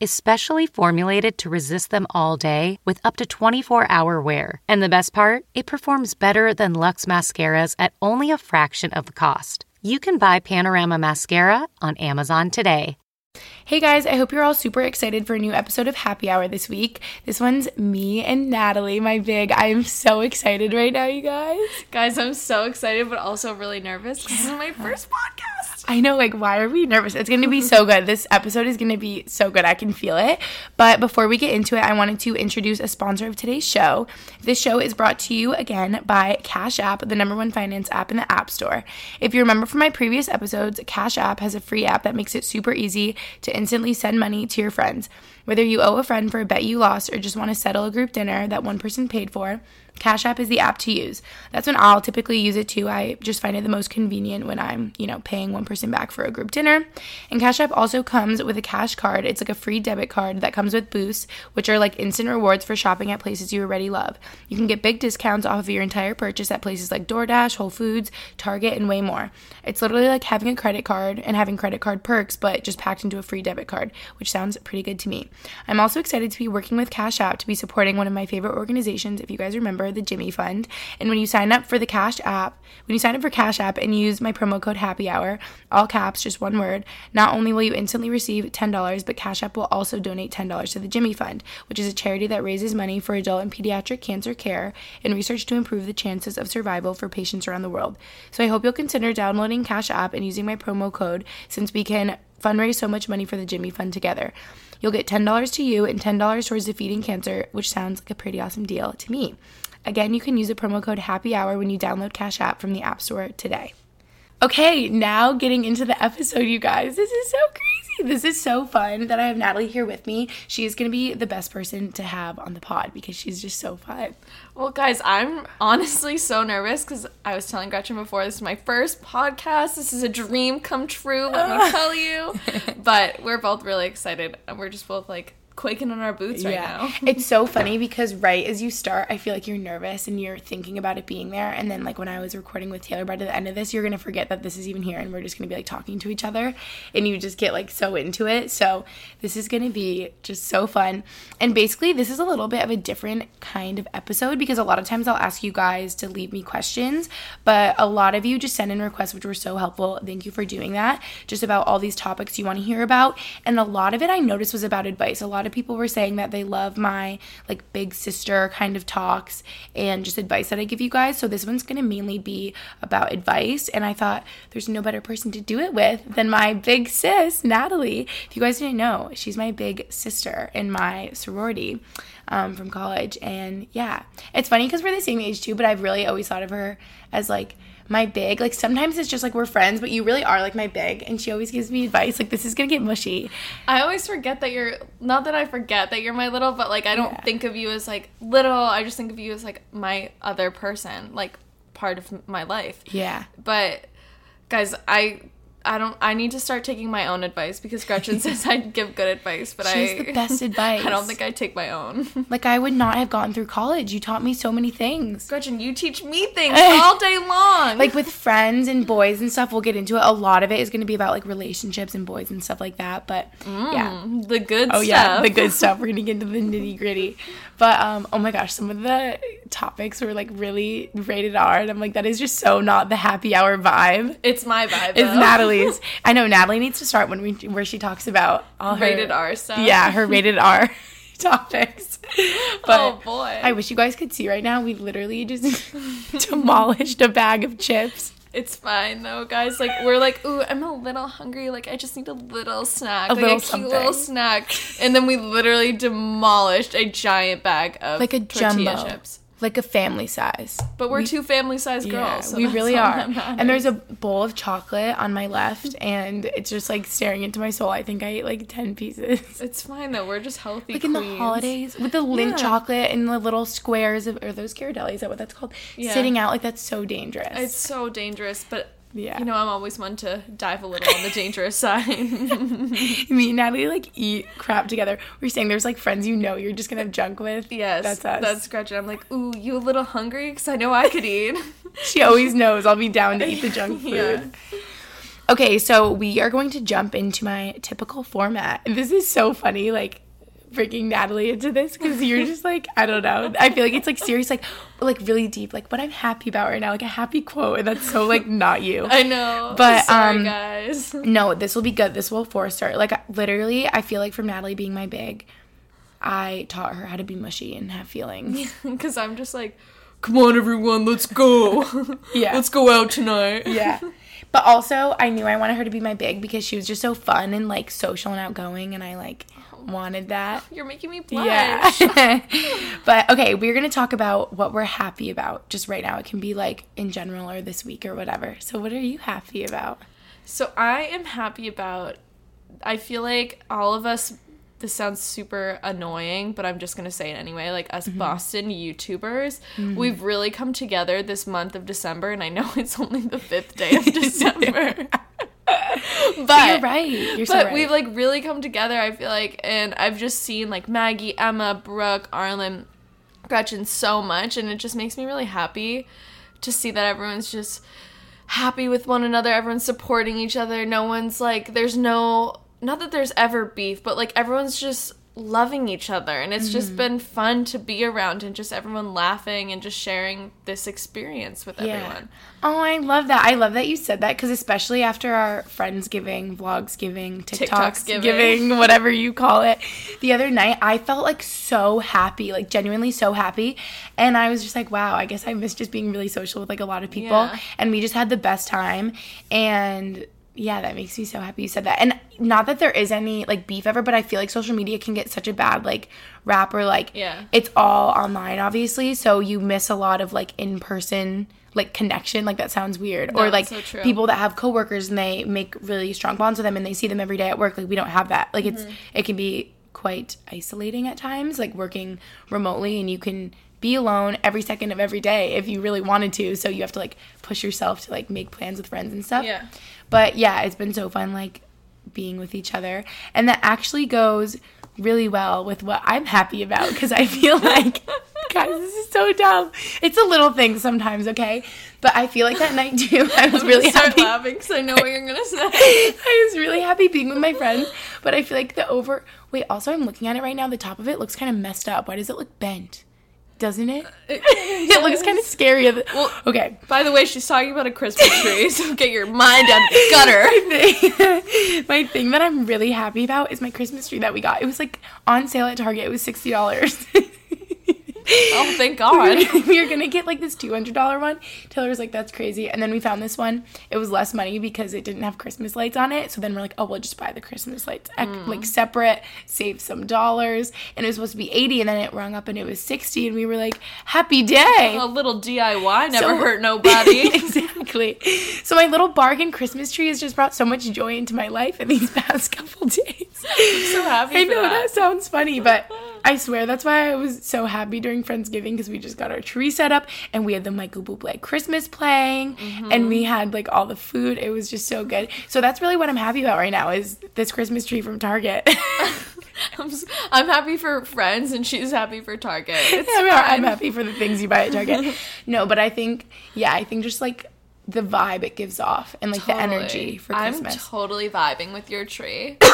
is specially formulated to resist them all day with up to 24 hour wear. And the best part, it performs better than Luxe mascaras at only a fraction of the cost. You can buy Panorama Mascara on Amazon today. Hey guys, I hope you're all super excited for a new episode of Happy Hour this week. This one's me and Natalie, my big. I am so excited right now, you guys. Guys, I'm so excited, but also really nervous because this is my first podcast. I know, like, why are we nervous? It's going to be so good. This episode is going to be so good. I can feel it. But before we get into it, I wanted to introduce a sponsor of today's show. This show is brought to you again by Cash App, the number one finance app in the App Store. If you remember from my previous episodes, Cash App has a free app that makes it super easy to instantly send money to your friends. Whether you owe a friend for a bet you lost or just want to settle a group dinner that one person paid for, Cash App is the app to use. That's when I'll typically use it too. I just find it the most convenient when I'm, you know, paying one person back for a group dinner. And Cash App also comes with a cash card. It's like a free debit card that comes with boosts, which are like instant rewards for shopping at places you already love. You can get big discounts off of your entire purchase at places like DoorDash, Whole Foods, Target, and way more. It's literally like having a credit card and having credit card perks, but just packed into a free debit card, which sounds pretty good to me. I'm also excited to be working with Cash App to be supporting one of my favorite organizations, if you guys remember, the Jimmy Fund. And when you sign up for the Cash App, when you sign up for Cash App and use my promo code Happy Hour, all caps, just one word, not only will you instantly receive $10, but Cash App will also donate $10 to the Jimmy Fund, which is a charity that raises money for adult and pediatric cancer care and research to improve the chances of survival for patients around the world. So I hope you'll consider downloading Cash App and using my promo code since we can fundraise so much money for the Jimmy Fund together. You'll get $10 to you and $10 towards defeating cancer, which sounds like a pretty awesome deal to me. Again, you can use the promo code Happy Hour when you download Cash App from the App Store today. Okay, now getting into the episode, you guys. This is so crazy. This is so fun that I have Natalie here with me. She is going to be the best person to have on the pod because she's just so fun. Well, guys, I'm honestly so nervous because I was telling Gretchen before this is my first podcast. This is a dream come true, let me tell you. But we're both really excited and we're just both like quaking in our boots right now. it's so funny because right as you start, I feel like you're nervous and you're thinking about it being there. And then like when I was recording with Taylor, by the end of this, you're gonna forget that this is even here and we're just gonna be like talking to each other and you just get like so into it. So this is gonna be just so fun. And basically this is a little bit of a different kind of episode because a lot of times I'll ask you guys to leave me questions, but a lot of you just send in requests, which were so helpful. Thank you for doing that. Just about all these topics you want to hear about. And a lot of it I noticed was about advice. A lot of people were saying that they love my like big sister kind of talks and just advice that I give you guys. So this one's going to mainly be about advice and I thought there's no better person to do it with than my big sis, Natalie. If you guys didn't know, she's my big sister in my sorority. Um, from college, and yeah, it's funny because we're the same age too. But I've really always thought of her as like my big. Like sometimes it's just like we're friends, but you really are like my big. And she always gives me advice. Like this is gonna get mushy. I always forget that you're not that I forget that you're my little, but like I don't Yeah. think of you as like little. I just think of you as like my other person, like part of my life. Yeah. But guys, I I don't I need to start taking my own advice because Gretchen says I give good advice, but She I the best advice. I don't think I take my own. Like I would not have gotten through college. You taught me so many things. Gretchen, you teach me things all day long. Like with friends and boys and stuff, we'll get into it. A lot of it is going to be about like relationships and boys and stuff like that. But mm, yeah. the good stuff. Oh stuff. yeah, the good stuff. We're gonna get into the nitty gritty. But um, oh my gosh, some of the topics were like really rated R, and I'm like, that is just so not the happy hour vibe. It's my vibe. It's though. Natalie's. I know Natalie needs to start when we where she talks about all her Rated R stuff. Yeah, her rated R topics. But oh boy. I wish you guys could see right now. We literally just demolished a bag of chips. It's fine though, guys. Like we're like, ooh, I'm a little hungry. Like I just need a little snack, A like little a cute little snack. And then we literally demolished a giant bag of Like a tortilla jumbo. chips. Like a family size. But we're two family Yeah, girls. so we really are. And there's a bowl of chocolate on my left, and it's just like staring into my soul. I think I ate like 10 pieces. It's fine though. We're just healthy. Like in the holidays with the Lindt Yeah. chocolate and the little squares of, or those Ghirardelli, is that what that's called? Yeah. Sitting out, like that's so dangerous. It's so dangerous, but Yeah. you know, I'm always one to dive a little on the dangerous side. Me and Natalie like eat crap together. We're saying there's like friends you know you're just gonna have junk with. yes, That's us. That's Gretchen. I'm like, ooh, you a little hungry? Because I know I could eat. She always knows I'll be down to eat the junk food. Yeah. Okay, so we are going to jump into my typical format. This is so funny, like freaking Natalie into this because you're just like I don't know. I feel like it's like serious, like like really deep, like what I'm happy about right now, like a happy quote, and that's so like not you. I know. But, Sorry, um, guys. No, this will be good. This will force her. Like literally, I feel like from Natalie being my big, I taught her how to be mushy and have feelings. Because I'm just like, come on, everyone, let's go. Yeah. let's go out tonight. yeah. But also, I knew I wanted her to be my big because she was just so fun and like social and outgoing, and I like wanted that. You're making me blush. Yeah. but okay, we're going to talk about what we're happy about just right now. It can be like in general or this week or whatever. So, what are you happy about? So I am happy about. I feel like all of us. This sounds super annoying, but I'm just gonna say it anyway. Like us Mm-hmm. Boston YouTubers, we've really come together this month of December, and I know it's only the fifth day of December. but You're right. You're so but right. we've like really come together i feel like and i've just seen like maggie emma brooke arlen gretchen so much and it just makes me really happy to see that everyone's just happy with one another everyone's supporting each other no one's like there's no not that there's ever beef but like everyone's just loving each other and it's just mm-hmm. been fun to be around and just everyone laughing and just sharing this experience with everyone Oh, I love that. I love that you said that because especially after our Friendsgiving, Vlogsgiving, TikToks TikToksgiving. giving, whatever you call it, the other night, I felt like so happy, like genuinely so happy. And I was just like, wow, I guess I miss just being really social with like a lot of people. Yeah. And we just had the best time. And yeah, that makes me so happy you said that. And not that there is any like beef ever, but I feel like social media can get such a bad like rap or like Yeah. it's all online obviously, so you miss a lot of like in person like connection. Like that sounds weird. No, or like so people that have coworkers and they make really strong bonds with them and they see them every day at work. Like we don't have that. Like it's Mm-hmm. it can be quite isolating at times, like working remotely and you can be alone every second of every day if you really wanted to. So you have to like push yourself to like make plans with friends and stuff. Yeah. But yeah, it's been so fun like being with each other. And that actually goes really well with what I'm happy about because I feel like guys, this is so dumb. It's a little thing sometimes, okay? But I feel like that night too, I was really start happy. laughing because i know what you're gonna say I was really happy being with my friends, but I feel like the over. Wait, also, I'm looking at it right now. The top of it looks kind of messed up. Why does it look bent? Doesn't it? Uh, it looks kind of scary. Well- okay. By the way, she's talking about a Christmas tree, so get your mind out of the gutter. my thing that I'm really happy about is my Christmas tree that we got. It was like on sale at Target. It was sixty dollars. Oh, thank God. we were gonna get like this two hundred dollar one. Taylor was like, "That's crazy," and then we found this one. It was less money because it didn't have Christmas lights on it. So then we're like, "Oh, we'll just buy the Christmas lights ec- mm. like separate, save some dollars." And it was supposed to be eighty, and then it rung up and it was sixty, and we were like, "Happy day!" A little DIY never So- hurt nobody. exactly. So my little bargain Christmas tree has just brought so much joy into my life in these past couple days. I'm so happy I know that. that. sounds funny, but I swear that's why I was so happy during Friendsgiving because we just got our tree set up and we had the Michael Bublé Christmas playing and we mm-hmm. had like all the food. It was just so good. So that's really what I'm happy about right now is this Christmas tree from Target. I'm, I'm happy for friends, and she's happy for Target. It's I'm, happy for the things you buy at Target. no, but I think yeah, I think just like the vibe it gives off and like the energy Totally. for I'm totally vibing with your tree.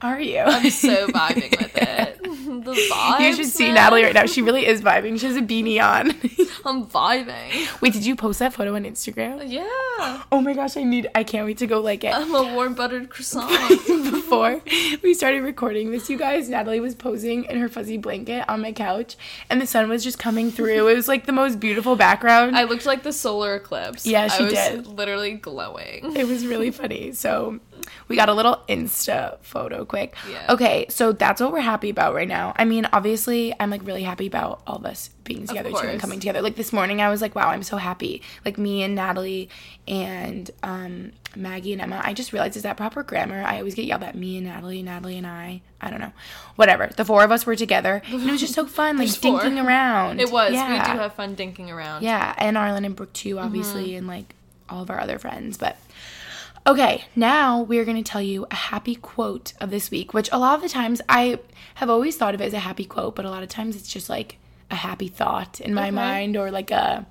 Are you? I'm so vibing with it. The vibes. you should see man. Natalie right now. She really is vibing. She has a beanie on. I'm vibing. Wait, did you post that photo on Instagram? Yeah. Oh my gosh, I need I can't wait to go like it. I'm a warm buttered croissant. Before we started recording this, you guys, Natalie was posing in her fuzzy blanket on my couch and the sun was just coming through. It was like the most beautiful background. I looked like the solar eclipse. Yeah, she I was did. literally glowing. it was really funny. So we got a little Insta photo quick. Yeah. Okay, so that's what we're happy about right now. I mean, obviously, I'm like really happy about all of us being together too and coming together. Like this morning, I was like, wow, I'm so happy. Like me and Natalie and um, Maggie and Emma. I just realized is that proper grammar? I always get yelled at me and Natalie, Natalie and I. I don't know. Whatever. The four of us were together, and it was just so fun, like four. dinking around. It was. Yeah. We do have fun dinking around. Yeah, and Arlen and Brooke too, obviously, Mm-hmm. and like all of our other friends. But okay, now we're going to tell you a happy quote of this week, which a lot of the times I have always thought of it as a happy quote, but a lot of times it's just like a happy thought in my Okay. mind or like a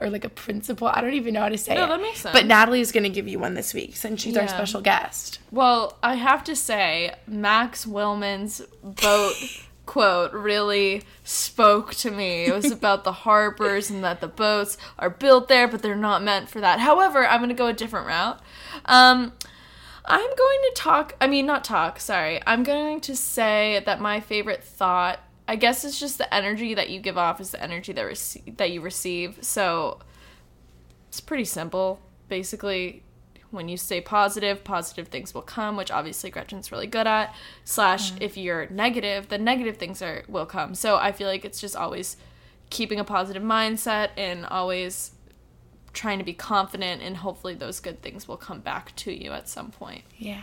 or like a principle. I don't even know how to say No, it. that makes sense. But Natalie's going to give you one this week since she's our special guest. Well, I have to say, Max Willman's boat quote really spoke to me. It was about the harbors and that the boats are built there, but they're not meant for that. However, I'm going to go a different route. Um, I'm going to talk, I mean, not talk, sorry. I'm going to say that my favorite thought, I guess it's just the energy that you give off is the energy that, rece- that you receive. So it's pretty simple. Basically, when you stay positive, positive things will come, which obviously Gretchen's really good at. Slash, if you're negative, then negative things are will come. So I feel like it's just always keeping a positive mindset and always trying to be confident, and hopefully those good things will come back to you at some point. Yeah.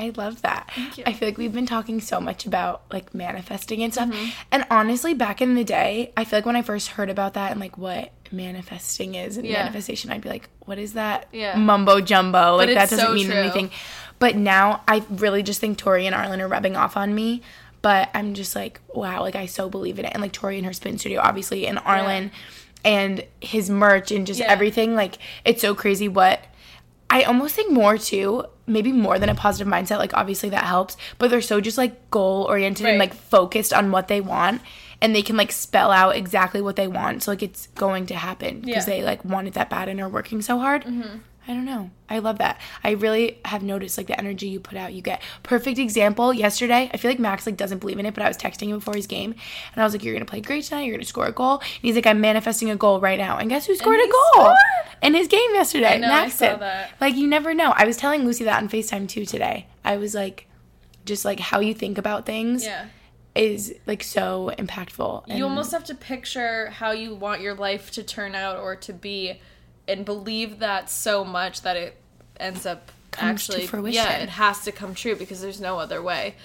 I love that. Thank you. I feel like we've been talking so much about like manifesting and stuff. Mm-hmm. And honestly, back in the day, I feel like when I first heard about that and like what manifesting is and Yeah. manifestation, I'd be like, what is that Yeah. mumbo jumbo? Like that doesn't so mean true. anything. But now I really just think Tori and Arlen are rubbing off on me. But I'm just like, wow, like I so believe in it. And like Tori and her spin studio, obviously, and Arlen and his merch and just Yeah. everything. Like it's so crazy what I almost think more too, maybe more than a positive mindset. Like obviously that helps, but they're so just like goal oriented and like focused on what they want, and they can like spell out exactly what they want. So like it's going to happen because Yeah. they like wanted that bad and are working so hard. Mm-hmm. I don't know. I love that. I really have noticed like the energy you put out, you get. Perfect example. Yesterday, I feel like Max like doesn't believe in it, but I was texting him before his game, and I was like, "You're gonna play great tonight. You're gonna score a goal." And he's like, "I'm manifesting a goal right now." And guess who scored a goal in his game yesterday? I know, I Max saw did. that. Like you never know. I was telling Lucy that on FaceTime too today. I was like, just like how you think about things Yeah. Is like so impactful. You almost have to picture how you want your life to turn out or to be and believe that so much that it ends up actually yeah it has to come true because there's no other way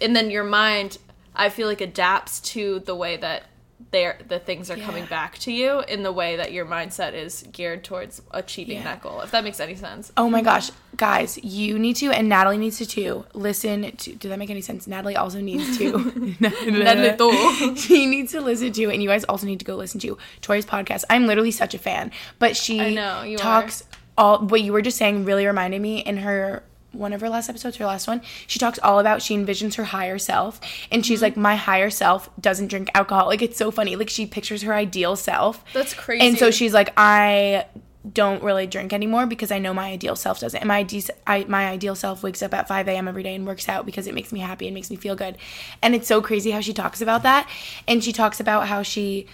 and then your mind i feel like adapts to the way that they're the things are coming back to you in the way that your mindset is geared towards achieving Yeah. that goal if that makes any sense Oh my gosh, guys, you need to, and Natalie needs to too. Listen to. Did that make any sense? Natalie also needs to. Natalie she needs to listen to, and you guys also need to go listen to Tori's podcast. I'm literally such a fan, but she I know, you talks all. What you were just saying really reminded me in her one of her last episodes, her last one. She talks all about she envisions her higher self, and Mm-hmm. she's like, my higher self doesn't drink alcohol. Like it's so funny. Like she pictures her ideal self. That's crazy. And so she's like, I don't really drink anymore because I know my ideal self doesn't. And my ideal, I, my ideal self wakes up at 5 a.m. every day and works out because it makes me happy and makes me feel good. And it's so crazy how she talks about that. And she talks about how she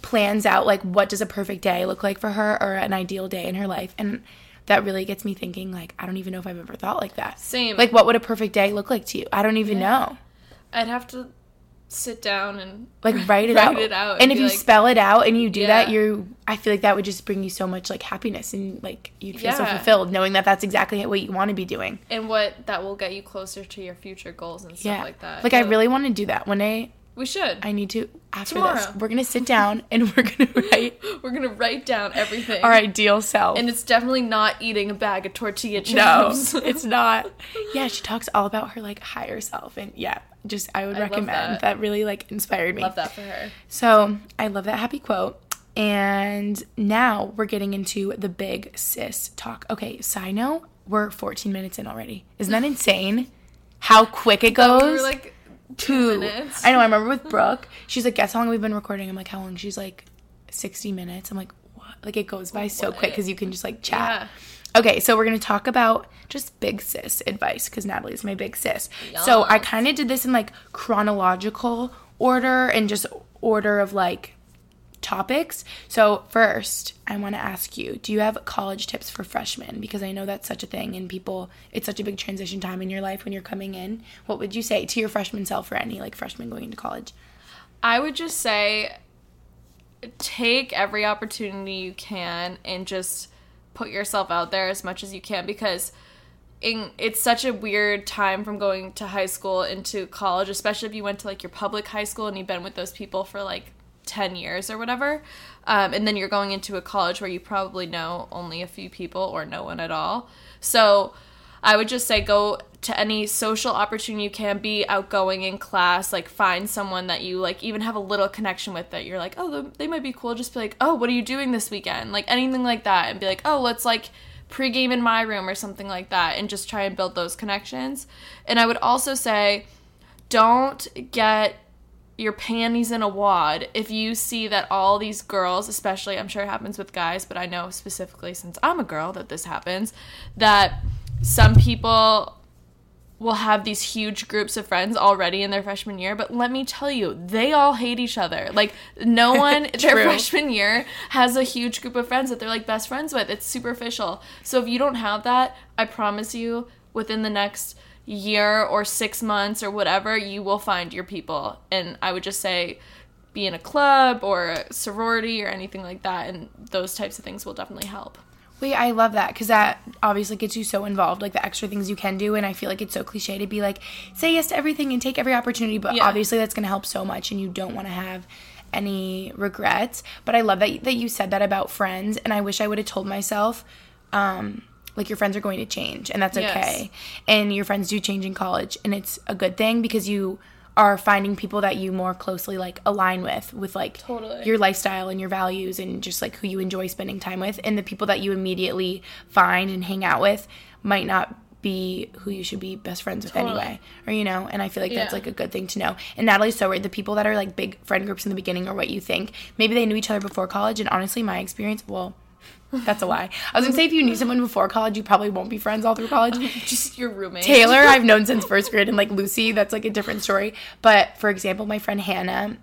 plans out like what does a perfect day look like for her or an ideal day in her life. And that really gets me thinking like I don't even know if I've ever thought like that. Same. Like what would a perfect day look like to you? I don't even know. i'd have to sit down and like write it Write out. it out And, and if you like- spell it out and you do that, you're. I feel like that would just bring you so much like happiness and like you'd feel so fulfilled knowing that that's exactly what you want to be doing. and what that will get you closer to your future goals and stuff Yeah, like that Like I really want to do that one day. We should I need to after Tomorrow. this. We're gonna sit down and we're gonna write We're gonna write down everything. our ideal self. And it's definitely not eating a bag of tortilla chips. no, it's not. Yeah, she talks all about her like higher self, and yeah, just I would I recommend. that. That. really like inspired me. Love that for her. So I love that happy quote. And now we're getting into the big sis talk. Okay, side note, we're 14 minutes in already. Isn't that insane? How quick it goes? We were like two minutes. I know. I remember with Brooke, she's like, "Guess how long we've been recording?" I'm like, "How long?" She's like, "60 minutes." I'm like, "What?" Like it goes by so quick because you can just like chat. Okay, so we're gonna talk about just big sis advice because Natalie's my big sis. So I kind of did this in like chronological order and just order of like topics. So, first, I want to ask you do you have college tips for freshmen? Because I know that's such a thing and people, it's such a big transition time in your life when you're coming in. What would you say to your freshman self or any like freshman going into college? I would just say take every opportunity you can and just put yourself out there as much as you can because in, it's such a weird time from going to high school into college, especially if you went to like your public high school and you've been with those people for like 10 years or whatever. Um, and then you're going into a college where you probably know only a few people or no one at all. So I would just say go to any social opportunity you can be outgoing in class like find someone that you like even have a little connection with that you're like oh they might be cool just be like oh what are you doing this weekend like anything like that and be like oh let's like pregame in my room or something like that and just try and build those connections and i would also say don't get your panties in a wad if you see that all these girls especially i'm sure it happens with guys but i know specifically since i'm a girl that this happens that some people will have these huge groups of friends already in their freshman year, but let me tell you, they all hate each other. Like no one their freshman year has a huge group of friends that they're like best friends with. It's superficial. So if you don't have that, I promise you within the next year or 6 months or whatever, you will find your people. And I would just say be in a club or a sorority or anything like that and those types of things will definitely help. Wait, I love that because that obviously gets you so involved, like the extra things you can do. And I feel like it's so cliche to be like, say yes to everything and take every opportunity. But yeah. obviously, that's going to help so much, and you don't want to have any regrets. But I love that that you said that about friends, and I wish I would have told myself, um, like your friends are going to change, and that's okay. Yes. And your friends do change in college, and it's a good thing because you are finding people that you more closely like align with with like totally. your lifestyle and your values and just like who you enjoy spending time with and the people that you immediately find and hang out with might not be who you should be best friends with totally. anyway or you know and i feel like yeah. that's like a good thing to know and natalie's so right the people that are like big friend groups in the beginning are what you think maybe they knew each other before college and honestly my experience well that's a lie. I was gonna say if you knew someone before college, you probably won't be friends all through college. Just your roommate. Taylor, I've known since first grade, and like Lucy, that's like a different story. But for example, my friend Hannah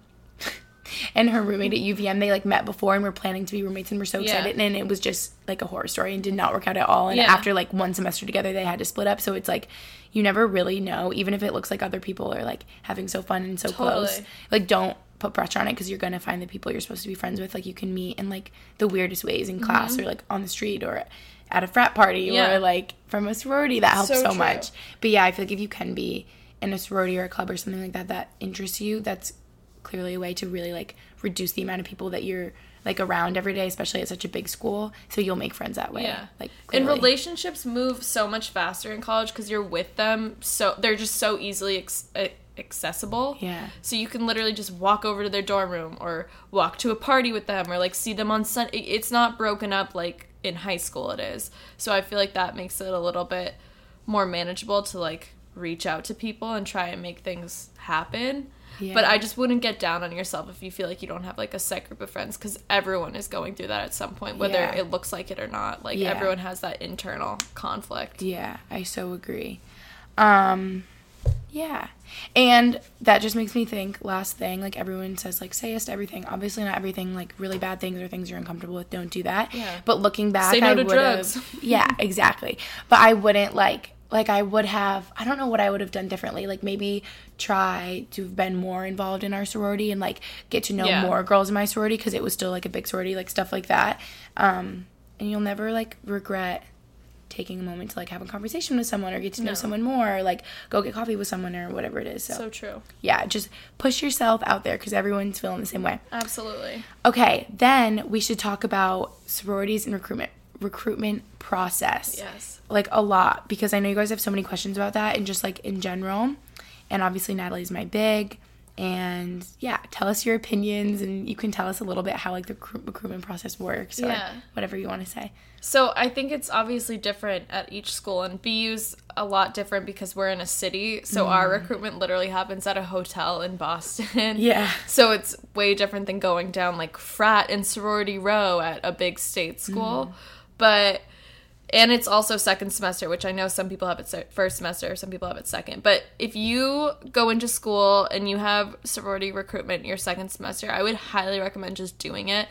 and her roommate at UVM, they like met before and were planning to be roommates and were so excited. Yeah. And it was just like a horror story and did not work out at all. And yeah. after like one semester together, they had to split up. So it's like you never really know, even if it looks like other people are like having so fun and so totally. close. Like don't put pressure on it because you're going to find the people you're supposed to be friends with like you can meet in like the weirdest ways in class mm-hmm. or like on the street or at a frat party yeah. or like from a sorority that helps so, so much but yeah i feel like if you can be in a sorority or a club or something like that that interests you that's clearly a way to really like reduce the amount of people that you're like around every day, especially at such a big school. So you'll make friends that way. Yeah. Like clearly. and relationships move so much faster in college because you're with them. So they're just so easily ex- accessible. Yeah. So you can literally just walk over to their dorm room or walk to a party with them or like see them on Sunday. It's not broken up like in high school it is. So I feel like that makes it a little bit more manageable to like reach out to people and try and make things happen. Yeah. But I just wouldn't get down on yourself if you feel like you don't have like a set group of friends because everyone is going through that at some point, whether yeah. it looks like it or not. Like yeah. everyone has that internal conflict. Yeah, I so agree. Um, yeah. And that just makes me think, last thing, like everyone says, like, say yes to everything. Obviously, not everything, like really bad things or things you're uncomfortable with, don't do that. Yeah. But looking back, no I would have. Yeah, exactly. But I wouldn't, like, like I would have, I don't know what I would have done differently. Like maybe try to have been more involved in our sorority and like get to know yeah. more girls in my sorority because it was still like a big sorority, like stuff like that. Um, and you'll never like regret taking a moment to like have a conversation with someone or get to know no. someone more or like go get coffee with someone or whatever it is. So, so true. Yeah, just push yourself out there because everyone's feeling the same way. Absolutely. Okay, then we should talk about sororities and recruitment recruitment process. Yes. Like a lot because I know you guys have so many questions about that and just like in general. And obviously Natalie's my big and yeah, tell us your opinions and you can tell us a little bit how like the recruitment process works or yeah. whatever you want to say. So I think it's obviously different at each school, and BU's a lot different because we're in a city. So mm. our recruitment literally happens at a hotel in Boston. Yeah. So it's way different than going down like frat and sorority row at a big state school. Mm. But and it's also second semester, which I know some people have it first semester, some people have it second. But if you go into school and you have sorority recruitment your second semester, I would highly recommend just doing it.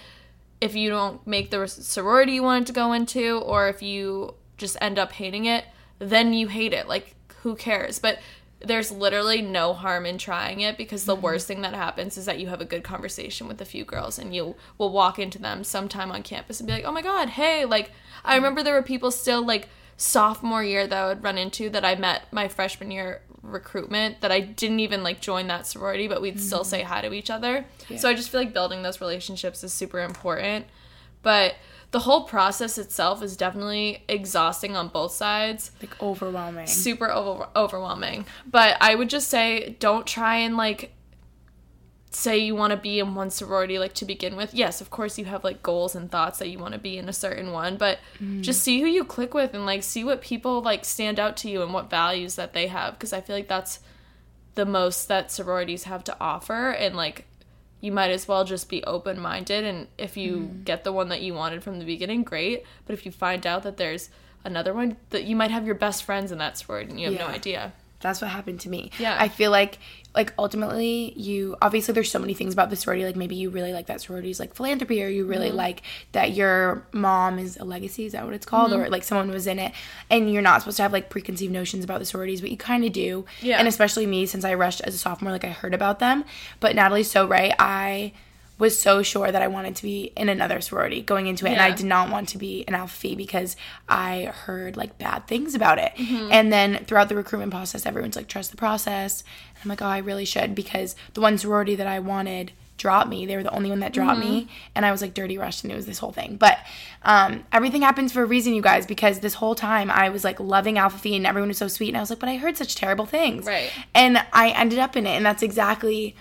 If you don't make the sorority you wanted to go into, or if you just end up hating it, then you hate it. Like, who cares? But there's literally no harm in trying it because the mm-hmm. worst thing that happens is that you have a good conversation with a few girls and you will walk into them sometime on campus and be like, oh my God, hey, like, I mm-hmm. remember there were people still like sophomore year that I would run into that I met my freshman year recruitment that I didn't even like join that sorority, but we'd still mm-hmm. say hi to each other. So I just feel like building those relationships is super important. But the whole process itself is definitely exhausting on both sides Like overwhelming. super over- overwhelming. But I would just say don't try and like say you want to be in one sorority like to begin with. Yes, of course you have like goals and thoughts that you want to be in a certain one, but mm. just see who you click with and like see what people like stand out to you and what values that they have because I feel like that's the most that sororities have to offer and like you might as well just be open minded and if you mm-hmm. get the one that you wanted from the beginning, great. But if you find out that there's another one that you might have your best friends in that sorority and you have no idea. That's what happened to me. Yeah. I feel like like ultimately you obviously there's so many things about the sorority like maybe you really like that sorority's like philanthropy or you really Mm-hmm. like that your mom is a legacy is that what it's called Mm-hmm. or like someone was in it and you're not supposed to have like preconceived notions about the sororities but you kind of do Yeah. and especially me since I rushed as a sophomore like I heard about them but Natalie's so right I was so sure that I wanted to be in another sorority going into it and I did not want to be an alpha phi because I heard like bad things about it. Mm-hmm. And then throughout the recruitment process, everyone's like, trust the process. And I'm like, oh, I really should because the one sorority that I wanted dropped me. They were the only one that dropped me. Mm-hmm. And I was like dirty rushed and it was this whole thing. But um, everything happens for a reason, you guys, because this whole time I was like loving Alpha Phi and everyone was so sweet. And I was like, but I heard such terrible things. Right. And I ended up in it. And that's exactly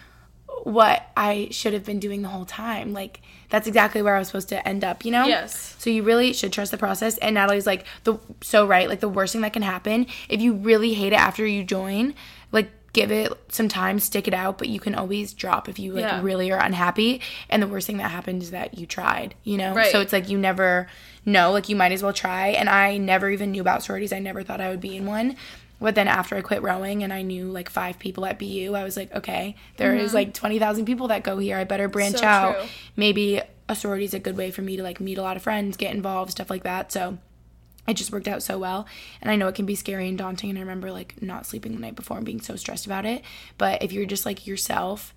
what I should have been doing the whole time. Like that's exactly where I was supposed to end up, you know? Yes. So you really should trust the process. And Natalie's like the so right, like the worst thing that can happen if you really hate it after you join, like give it some time, stick it out, but you can always drop if you like Yeah. really are unhappy. And the worst thing that happened is that you tried, you know? Right. So it's like you never know, like you might as well try. And I never even knew about sororities. I never thought I would be in one. But then after I quit rowing and I knew like five people at BU, I was like, okay, there is like 20,000 people that go here. I better branch Mm-hmm. So out. true. Maybe a sorority is a good way for me to like meet a lot of friends, get involved, stuff like that. So it just worked out so well. And I know it can be scary and daunting. And I remember like not sleeping the night before and being so stressed about it. But if you're just like yourself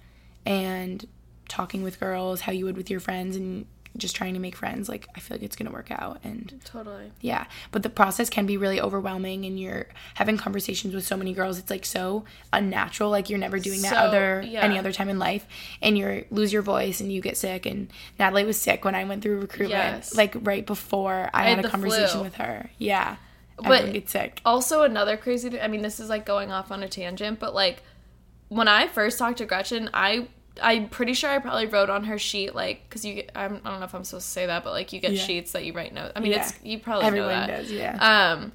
and talking with girls how you would with your friends and just trying to make friends, like I feel like it's gonna work out. And Totally. yeah, but the process can be really overwhelming, and you're having conversations with so many girls. It's like so unnatural. Like you're never doing that So, other yeah. any other time in life, and you lose your voice and you get sick. And Natalie was sick when I went through recruitment, Yes. like right before I, had had, a conversation flu. with her. Yeah, But- gets sick. Also, another crazy thing. I mean, this is like going off on a tangent, but like when I first talked to Gretchen, I I'm pretty sure I probably wrote on her sheet like because you get, I'm, I don't know if I'm supposed to say that, but like you get Yeah. sheets that you write notes. I mean, Yeah. it's you probably Everyone know that. does, yeah. Um,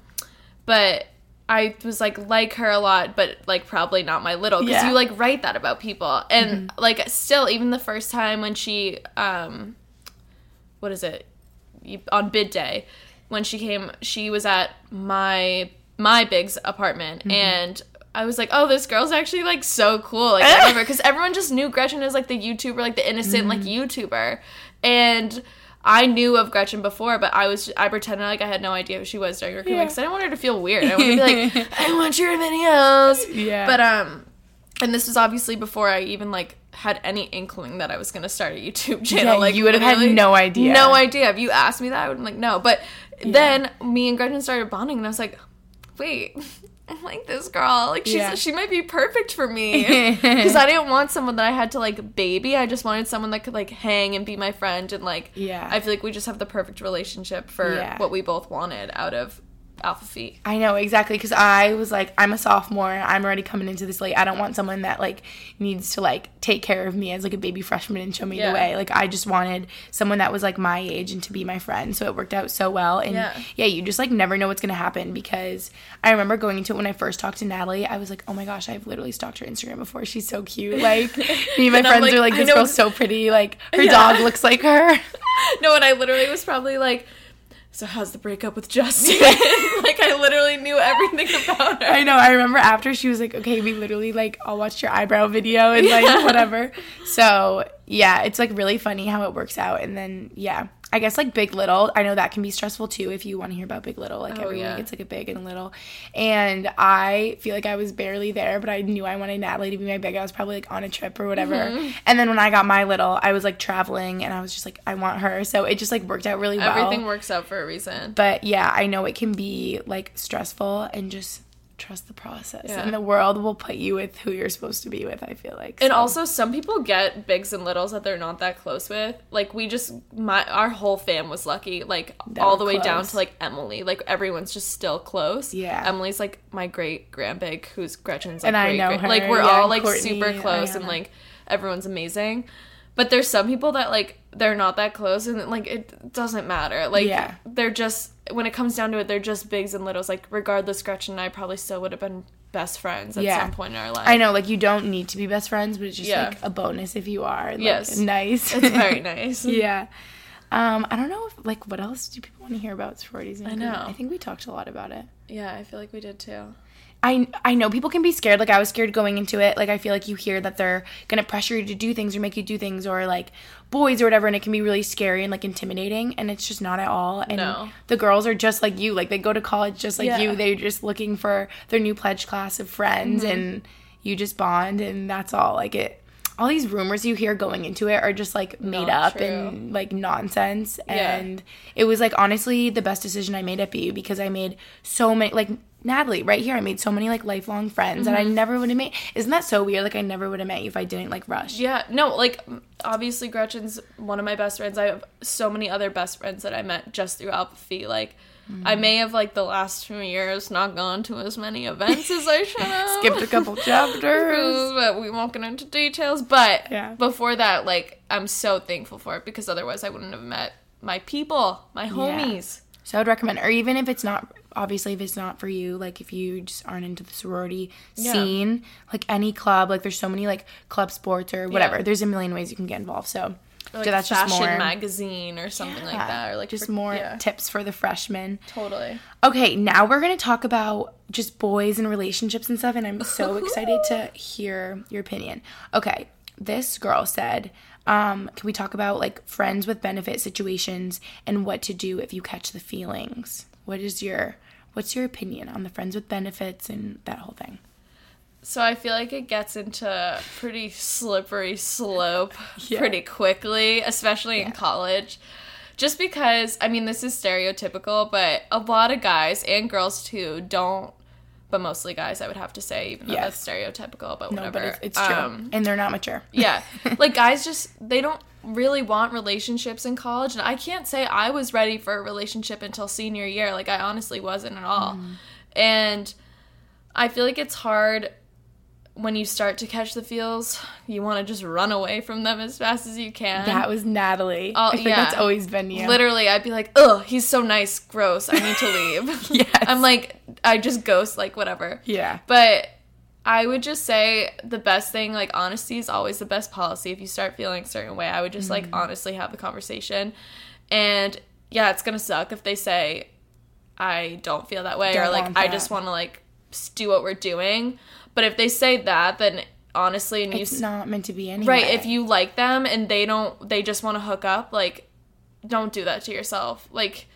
but I was like like her a lot, but like probably not my little because Yeah. Mm-hmm. you like write that about people, and like still even the first time when she um, what is it, on bid day, when she came, she was at my my big's apartment Mm-hmm. and. I was like, oh, this girl's actually like so cool. Like, I remember because everyone just knew Gretchen as like the YouTuber, like the innocent like Mm-hmm. YouTuber, and I knew of Gretchen before, but I was I pretended like I had no idea who she was during recruitment Yeah. because I didn't want her to feel weird. I wanted to be like, I want your videos. Yeah. But um, and this was obviously before I even like had any inkling that I was gonna start a YouTube channel. Yeah, like you would have had no idea. No idea. If you asked me that, I would have been like, no. But then me and Gretchen started bonding, and I was like, wait. I like this girl. Like she's Yeah. she might be perfect for me because I didn't want someone that I had to like baby. I just wanted someone that could like hang and be my friend and like Yeah. I feel like we just have the perfect relationship for Yeah. what we both wanted out of Alpha Phi. I know exactly because I was like, I'm a sophomore. I'm already coming into this late. I don't want someone that like needs to like take care of me as like a baby freshman and show me Yeah. the way. Like I just wanted someone that was like my age and to be my friend. So it worked out so well. And Yeah. yeah, you just like never know what's gonna happen because I remember going into it when I first talked to Natalie. I was like, oh my gosh, I've literally stalked her Instagram before. She's so cute. Like me and my And friends like, are like, this girl's so pretty. Like her Yeah. dog looks like her. no, and I literally was probably like so how's the breakup with Justin? like I literally knew everything about her. I know. I remember after she was like, "Okay, we literally like all watched your eyebrow video and like Yeah. whatever." So yeah, it's like really funny how it works out. And then yeah, I guess like Big Little. I know that can be stressful too if you want to hear about Big Little. Like Oh, everyone yeah. gets like a big and a little. And I feel like I was barely there, but I knew I wanted Natalie to be my big. I was probably like on a trip or whatever. Mm-hmm. And then when I got my little, I was like traveling, and I was just like, I want her. So it just like worked out really well. Everything works out for a reason. But yeah, I know it can be like stressful and just trust the process. Yeah. And the world will put you with who you're supposed to be with, I feel like. And also, some people get bigs and littles that they're not that close with. Like we just, my our whole fam was lucky. Like That all the way down to like Emily. Like everyone's just still close. Yeah. Emily's like my great grandbig, who's Gretchen's. Like, And I know great- her, Like we're yeah, all like Courtney, super close, and like everyone's amazing. But there's some people that like they're not that close, and like it doesn't matter. Like Yeah. they're just when it comes down to it, they're just bigs and littles. Like regardless, Gretchen and I probably still would have been best friends at Yeah. some point in our life. I know, like you don't need to be best friends, but it's just Yeah. like a bonus if you are. Like, Yes. Nice. It's very nice. yeah. Um, I don't know if like what else do people want to hear about sororities? and I know. I think we talked a lot about it. Yeah, I feel like we did too. I I know people can be scared. Like I was scared going into it. Like I feel like you hear that they're gonna pressure you to do things or make you do things or like boys or whatever, and it can be really scary and like intimidating. And it's just not at all. And No. the girls are just like you. Like they go to college just like Yeah. you. They're just looking for their new pledge class of friends, Mm-hmm. and you just bond, and that's all. Like it. All these rumors you hear going into it are just like made Not up true. and like nonsense. Yeah. And it was like honestly the best decision I made at BU because I made so many like Natalie right here. I made so many like lifelong friends that I Mm-hmm. never would have made. Isn't that so weird? Like I never would have met you if I didn't like rush. Yeah, no, like obviously Gretchen's one of my best friends. I have so many other best friends that I met just through Alpha Phi. Like I may have like the last few years not gone to as many events as I should have. Skipped a couple chapters. but we won't get into details. But Yeah. before that, like I'm so thankful for it because otherwise I wouldn't have met my people, my homies. So I would recommend, or even if it's not, obviously, if it's not for you, like if you just aren't into the sorority Yeah. scene, like any club, like there's so many like club sports or whatever. Yeah. There's a million ways you can get involved. So, like so that's fashion just more magazine or something like that, or like just for- more yeah, tips for the freshmen. totally. Okay, now we're gonna talk about just boys and relationships and stuff, and I'm so excited to hear your opinion. Okay, this girl said, um, can we talk about like friends with benefit situations and what to do if you catch the feelings? What is your what's your opinion on the friends with benefits and that whole thing? So I feel like it gets into pretty slippery slope Yeah. pretty quickly, especially in college. Just because, I mean, this is stereotypical, but a lot of guys and girls too don't, but mostly guys, I would have to say, even though that's stereotypical, but No, but it's, it's true, Um, and they're not mature. yeah. Like guys just they don't really want relationships in college and I can't say I was ready for a relationship until senior year. Like I honestly wasn't at all. Mm. And I feel like it's hard when you start to catch the feels, you want to just run away from them as fast as you can. That was Natalie. Oh, yeah. that's always been you. Literally, I'd be like, "Ugh, he's so nice, gross. I need to leave." Yes. I'm like, I just ghost, like whatever. Yeah. But I would just say the best thing, like honesty is always the best policy. If you start feeling a certain way, I would just like mm-hmm. honestly have the conversation. And yeah, it's gonna suck if they say I don't feel that way or Don't like I just want to like do what we're doing. But if they say that, then honestly, and you It's not meant to be anyway. right, if you like them and they don't, they just want to hook up, like don't do that to yourself. Like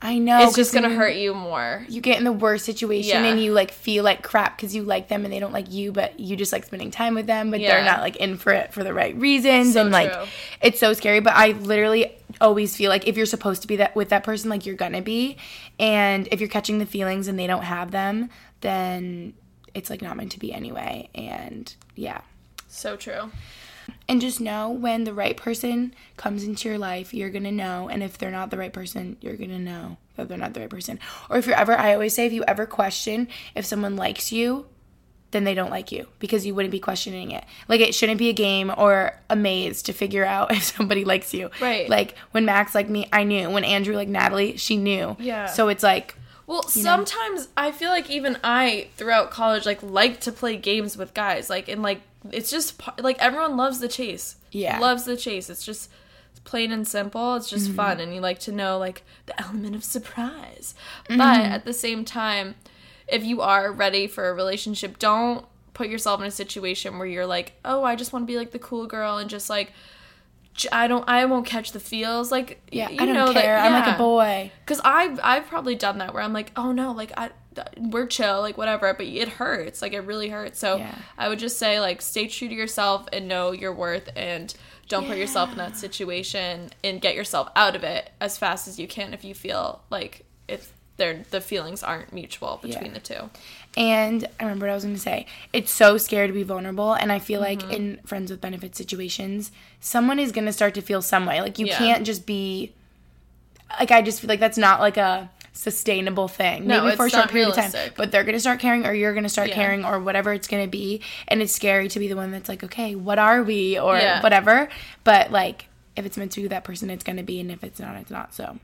I know it's just gonna hurt you more. you get in the worst situation Yeah. and you like feel like crap because you like them and they don't like you but you just like spending time with them but they're not like in for it for the right reasons So and like true. it's so scary but i literally always feel like if you're supposed to be that with that person like you're gonna be and if you're catching the feelings and they don't have them then it's like not meant to be anyway and yeah So true. and just know when the right person comes into your life, you're gonna know. And if they're not the right person, you're gonna know that they're not the right person. Or if you're ever, I always say, if you ever question if someone likes you, then they don't like you because you wouldn't be questioning it. Like it shouldn't be a game or a maze to figure out if somebody likes you. Right. Like when Max liked me, I knew. When Andrew liked Natalie, she knew. Yeah. So it's like, Well, sometimes I feel like even I throughout college like like to play games with guys. Like and like it's just like everyone loves the chase. Yeah. Loves the chase. It's just plain and simple. It's Mm-hmm. just fun and you like to know like the element of surprise. Mm-hmm. But at the same time, if you are ready for a relationship, don't put yourself in a situation where you're like, "Oh, I just want to be like the cool girl and just like I don't I won't catch the feels." Like Yeah, you I don't know that- care. I'm like a boy. Cause I've I've probably done that where I'm like, oh no, like I we're chill, like whatever, but it hurts, like it really hurts. So Yeah. I would just say like stay true to yourself and know your worth and don't put yourself in that situation and get yourself out of it as fast as you can if you feel like if they're the feelings aren't mutual between Yeah. the two. And I remember what I was going to say. It's so scary to be vulnerable. And I feel Mm-hmm. like in friends with benefits situations, someone is going to start to feel some way. Like you Yeah. can't just be, like, I just feel like that's not like a sustainable thing. No, Maybe for a short period of time. realistic. But they're going to start caring or you're going to start Yeah. caring or whatever it's going to be. And it's scary to be the one that's like, okay, what are we? Or Yeah. whatever. But like, if it's meant to be that person, it's going to be. And if it's not, it's not. So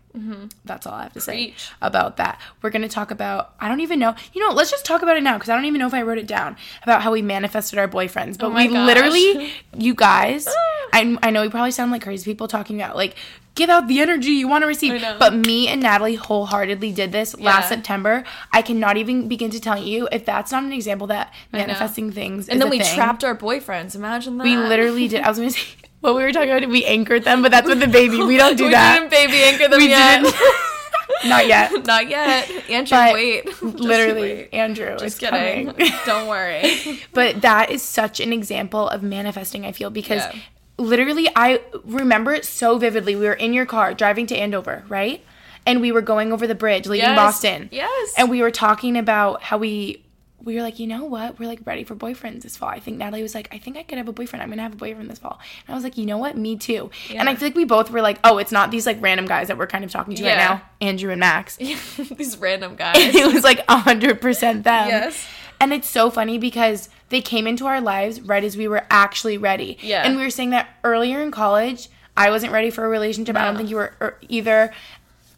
that's all I have to say Mm-hmm. About that. We're going to talk about, I don't even know, you know, let's just talk about it now because I don't even know if I wrote it down about how we manifested our boyfriends. But Oh we gosh. literally, you guys, I, I know we probably sound like crazy people talking about like, give out the energy you want to receive. But me and Natalie wholeheartedly did this last September. I cannot even begin to tell you if that's not an example that manifesting things And then we thing. trapped our boyfriends. Imagine that. We literally did. I was going to say, what we were talking about, we anchored them, but that's with the baby. We don't do we that. We didn't baby anchor them We yet. didn't. Not yet. Not yet. Andrew, But wait. Literally, wait. Andrew Just kidding. Don't worry. but that is such an example of manifesting. I feel because Yeah. literally, I remember it so vividly. We were in your car driving to Andover, right? And we were going over the bridge, leaving Yes. Boston. Yes. And we were talking about how we we were like, you know what? We're like ready for boyfriends this fall. I think Natalie was like, I think I could have a boyfriend. I'm gonna have a boyfriend this fall. And I was like, you know what? Me too. And I feel like we both were like, oh, it's not these like random guys that we're kind of talking to right now, Andrew and Max. These random And guys. it was like hundred percent them. Yes. And it's so funny because they came into our lives right as we were actually ready. Yeah. And we were saying that earlier in college, I wasn't ready for a relationship. I don't think you were er, either.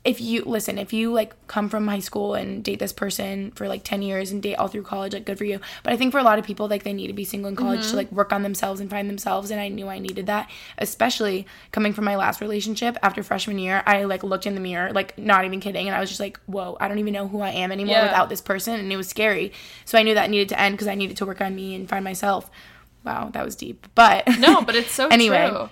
If you listen, if you like come from high school and date this person for like 10 years and date all through college, like good for you. But I think for a lot of people, like they need to be single in college Mm-hmm. to like work on themselves and find themselves. And I knew I needed that, especially coming from my last relationship after freshman year. I like looked in the mirror, like not even kidding. And I was just like, whoa, I don't even know who I am anymore Yeah. without this person. And it was scary. So I knew that needed to end because I needed to work on me and find myself. Wow, that was deep. But no, but it's so Anyway. true.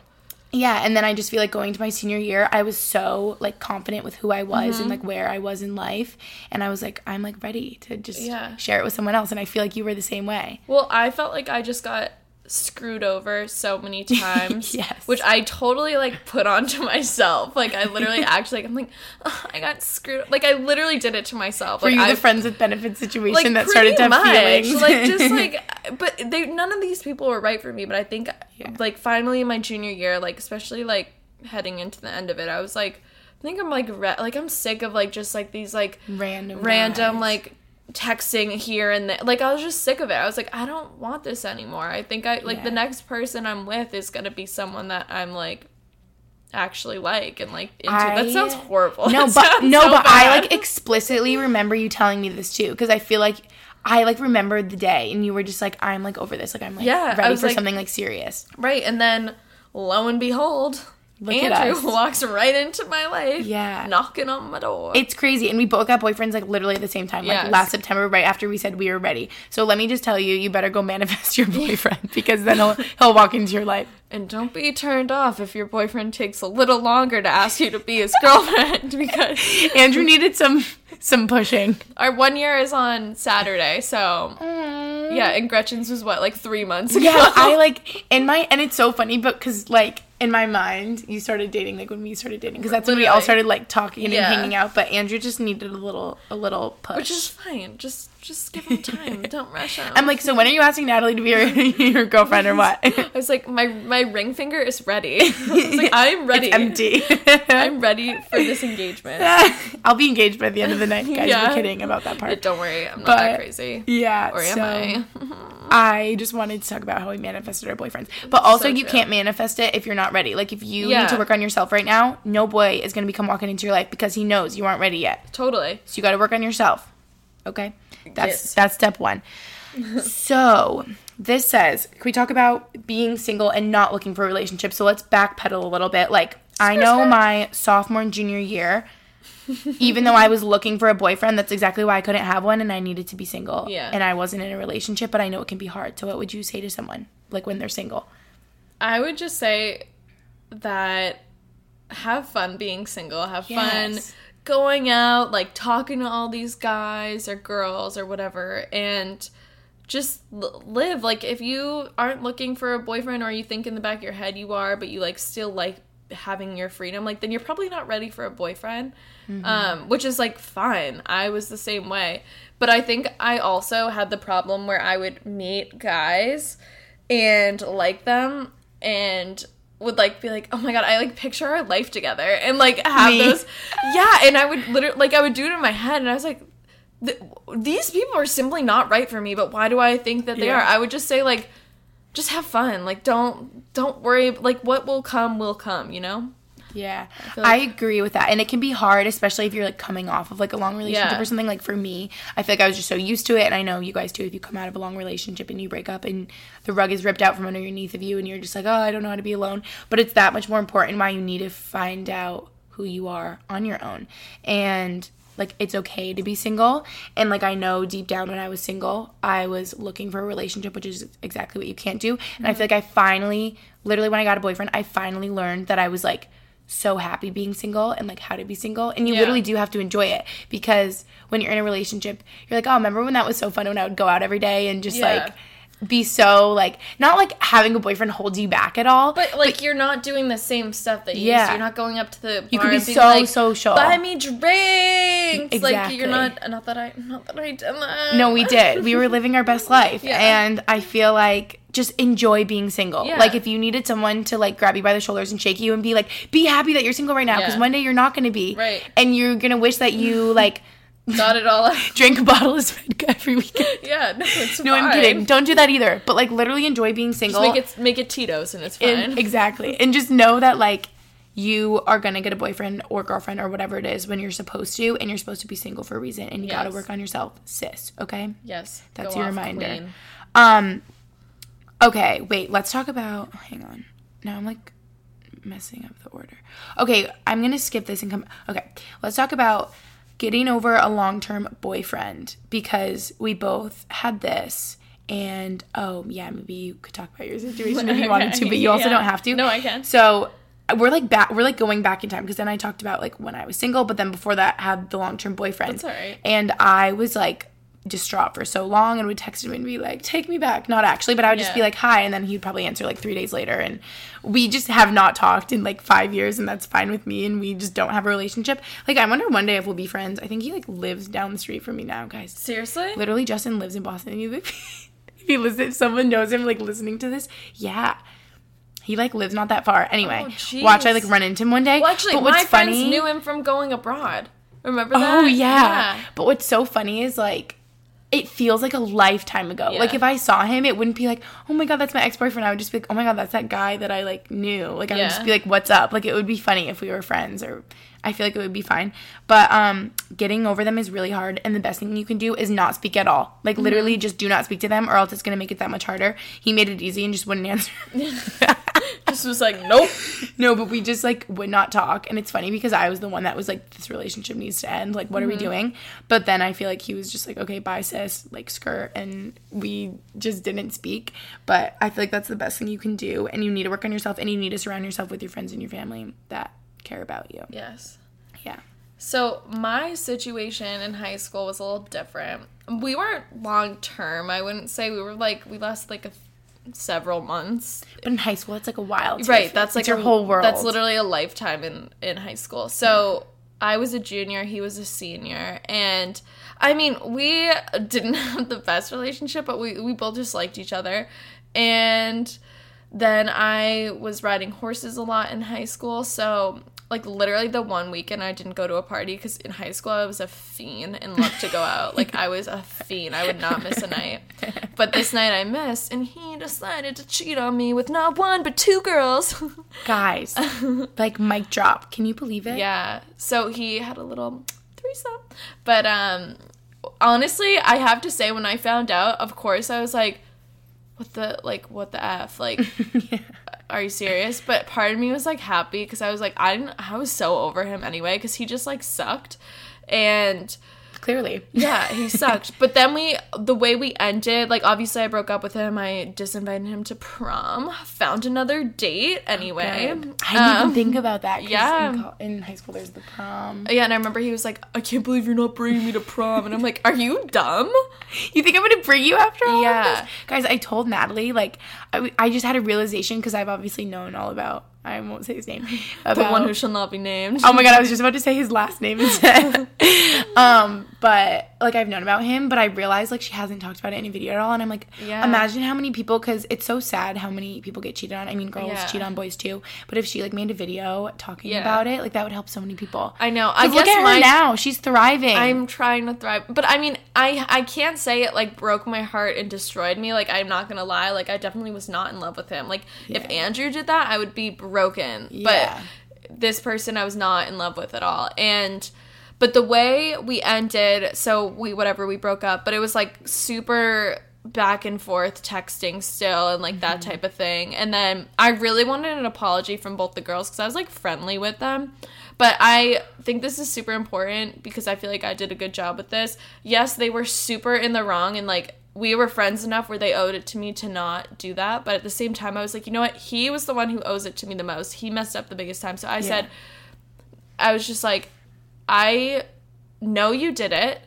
Yeah, and then I just feel like going to my senior year, I was so like confident with who I was Mm-hmm. and like where I was in life, and I was like, I'm like ready to just Yeah. share it with someone else, and I feel like you were the same way. Well, I felt like I just got screwed over so many times. Yes. Which I totally like put onto myself. Like I literally actually like I'm like "Ugh, I got screwed. Like I literally did it to myself. Were like, you I, the friends with benefits situation like that started to have pretty feelings? much. Like just like but they none of these people were right for me, but I think Yeah. like finally in my junior year, like especially like heading into the end of it, I was like I think I'm like re- like I'm sick of like just like these like random, random guys. like texting here and there. Like I was just sick of it. I was like, I don't want this anymore. I think I like the next person I'm with is gonna be someone that I'm like actually like and like into. I- that sounds horrible. No, but no, so but I like explicitly remember you telling me this too because I feel like I like remembered the day and you were just like I'm like over this like I'm like Yeah, ready for like- something like serious. right, and then lo and behold. Look Andrew walks right into my life. Yeah. Knocking on my door. It's crazy, and we both got boyfriends like literally at the same time, like Yes. last September, right after we said we were ready. So let me just tell you, you better go manifest your boyfriend because then he'll he'll walk into your life. and don't be turned off if your boyfriend takes a little longer to ask you to be his girlfriend because Andrew needed some some pushing. our one year is on Saturday, so yeah, and Gretchen's was what, like three months ago? Yeah, I like in my and it's so funny, but because like in my mind, you started dating like when we started dating because that's when we all started like talking and Yeah. hanging out. But Andrew just needed a little a little push. Which is fine. Just just give him time. Don't rush him. I'm like, so when are you asking Natalie to be your, your girlfriend or what? I was like, my my ring finger is ready. I was like, I'm ready. Empty. I'm ready for this engagement. I'll be engaged by the end of the night, guys. Yeah. We're kidding about that part. Don't worry, I'm not But- that crazy. Yeah. Or am so I? I just wanted to talk about how we manifested our boyfriends. But also, So you true. can't manifest it if you're not ready. Like, if you Yeah. need to work on yourself right now, no boy is going to be come walking into your life because he knows you aren't ready yet. Totally. So you got to work on yourself. Okay? That's Yes. that's step 1. so, this says, can we talk about being single and not looking for a relationship? So let's backpedal a little bit. Like, I know my sophomore and junior year, even though I was looking for a boyfriend, that's exactly why I couldn't have one and I needed to be single. Yeah. And I wasn't in a relationship, but I know it can be hard. So what would you say to someone like when they're single? I would just say that have fun being single. Have fun Yes. Going out, like talking to all these guys or girls or whatever, and just l- live. Like if you aren't looking for a boyfriend or you think in the back of your head you are, but you like still like having your freedom, like then you're probably not ready for a boyfriend. Um, which is like fine. I was the same way. But I think I also had the problem where I would meet guys and like them and would like be like, oh my god, I like picture our life together and like have Me. those, yeah. And I would literally like I would do it in my head, and I was like, th- these people are simply not right for me. But why do I think that they Yeah. are? I would just say like, just have fun. Like don't don't worry. Like what will come will come. You know. Yeah, I like- agree with that, and it can be hard, especially if you're like coming off of like a long relationship Yeah. or something. Like for me, I feel like I was just so used to it, and I know you guys too. If you come out of a long relationship and you break up, and the rug is ripped out from underneath of you, and you're just like, oh, I don't know how to be alone. But it's that much more important why you need to find out who you are on your own, and like it's okay to be single. And like I know deep down when I was single, I was looking for a relationship, which is exactly what you can't do. And I mm-hmm. feel like I finally, literally, when I got a boyfriend, I finally learned that I was like so happy being single and like how to be single and you Yeah. literally do have to enjoy it because when you're in a relationship you're like oh remember when that was so fun when I would go out every day and just Yeah. like be so like not like having a boyfriend holds you back at all But like you're not doing the same stuff that you yeah. used. You're not going up to the bar You could be so like, social. Buy me drinks. Like Exactly. you're not. Not that I. Not that I did that. no we did we were living our best life Yeah. and I feel like just enjoy being single Yeah. like if you needed someone to like grab you by the shoulders and shake you and be like be happy that you're single right now because Yeah. one day you're not going to be Right. and you're going to wish that you like Got at all drink a bottle of vodka every weekend Yeah. No, it's No, I'm kidding. Don't do that either. But like, literally enjoy being single. Just make it make it Tito's and it's fine. And- exactly, and just know that like you are gonna get a boyfriend or girlfriend or whatever it is when you're supposed to, and you're supposed to be single for a reason, and you gotta work on yourself, sis. Okay. yes. That's go your reminder. queen. Um. Okay. Wait. Let's talk about. Hang on. Now I'm like messing up the order. Okay. I'm gonna skip this and come. Okay. Let's talk about getting over a long-term boyfriend because we both had this. And oh yeah, maybe you could talk about your situation if you wanted to, but you also Yeah. don't have to. No, I can. So we're like back. We're like going back in time because then I talked about like when I was single, but then before that had the long term boyfriend. That's all right. And I was like distraught for so long and would text him and be like, "Take me back." Not actually, but I would just Yeah. be like, "Hi," and then he'd probably answer like three days later. And we just have not talked in like five years, and that's fine with me. And we just don't have a relationship. Like I wonder one day if we'll be friends. I think he like lives down the street from me now, guys. Seriously? Literally, Justin lives in Boston. And you like, if he listen, if someone knows him, like listening to this, yeah, he like lives not that far. Anyway, Oh, watch I like run into him one day. Well, actually, but my what's friends knew him from going abroad. Remember oh, that? oh yeah. But what's so funny is like. It feels like a lifetime ago. Yeah. Like if I saw him, it wouldn't be like, "Oh my god, that's my ex-boyfriend." I would just be like, "Oh my god, that's that guy that I like knew." Like I would just be like, "What's up?" Like it would be funny if we were friends or I feel like it would be fine. But um getting over them is really hard and the best thing you can do is not speak at all. Like literally Mm-hmm. just do not speak to them or else it's going to make it that much harder. He made it easy and just wouldn't answer. Just was like, nope. no, but we just like would not talk and it's funny because I was the one that was like this relationship needs to end. Like what Mm-hmm. are we doing? But then I feel like he was just like okay, bye sis, like skirt and we just didn't speak. But I feel like that's the best thing you can do and you need to work on yourself and you need to surround yourself with your friends and your family that care about you. Yes. Yeah. So my situation in high school was a little different. We weren't long term. I wouldn't say we were like we lasted like a several months. But in high school, it's like a wild. too. Right. That's like It's your a- whole world. That's literally a lifetime in in high school. So I was a junior. He was a senior, and I mean we didn't have the best relationship, but we we both just liked each other, and then I was riding horses a lot in high school. So like literally the one weekend I didn't go to a party because in high school I was a fiend and loved to go out. like I was a fiend. I would not miss a night. But this night I missed, and he decided to cheat on me with not one but two girls. guys. like mic drop. Can you believe it? yeah. So he had a little threesome. But um honestly, I have to say when I found out, of course I was like what the like what the f like "Are you serious?" But part of me was like happy because I was like, I didn't. I was so over him anyway because he just like sucked, and Clearly. yeah, he sucked. But then we, the way we ended, like obviously I broke up with him. I disinvited him to prom. Found another date anyway. Good. I didn't Um, even think about that. yeah. In, co- in high school, there's the prom. Yeah, and I remember he was like, "I can't believe you're not bringing me to prom," and I'm like, "Are you dumb?" You think I'm gonna bring you after all Yeah. Guys, I told Natalie, like, I, I just had a realization because I've obviously known all about, I won't say his name. The one who shall not be named. Oh my god, I was just about to say his last name instead. um, but like I've known about him, but I realized like she hasn't talked about it in a video at all, and I'm like, Yeah. imagine how many people, because it's so sad how many people get cheated on. I mean, girls Yeah. cheat on boys too, but if she like made a video talking Yeah. about it, like that would help so many people. I know. I look at my, her now; she's thriving. I'm trying to thrive, but I mean, I I can't say it like broke my heart and destroyed me. Like I'm not gonna lie, like I definitely was not in love with him. Like if Andrew did that, I would be broken. Yeah. But this person I was not in love with at all, and. But the way we ended, so we whatever we broke up, but it was like super back and forth texting still and like that mm-hmm. type of thing. And then I really wanted an apology from both the girls because I was like friendly with them. But I think this is super important because I feel like I did a good job with this. Yes, they were super in the wrong and like we were friends enough where they owed it to me to not do that. But at the same time, I was like, you know what? He was the one who owes it to me the most. He messed up the biggest time. So I said, I was just like, I know you did it.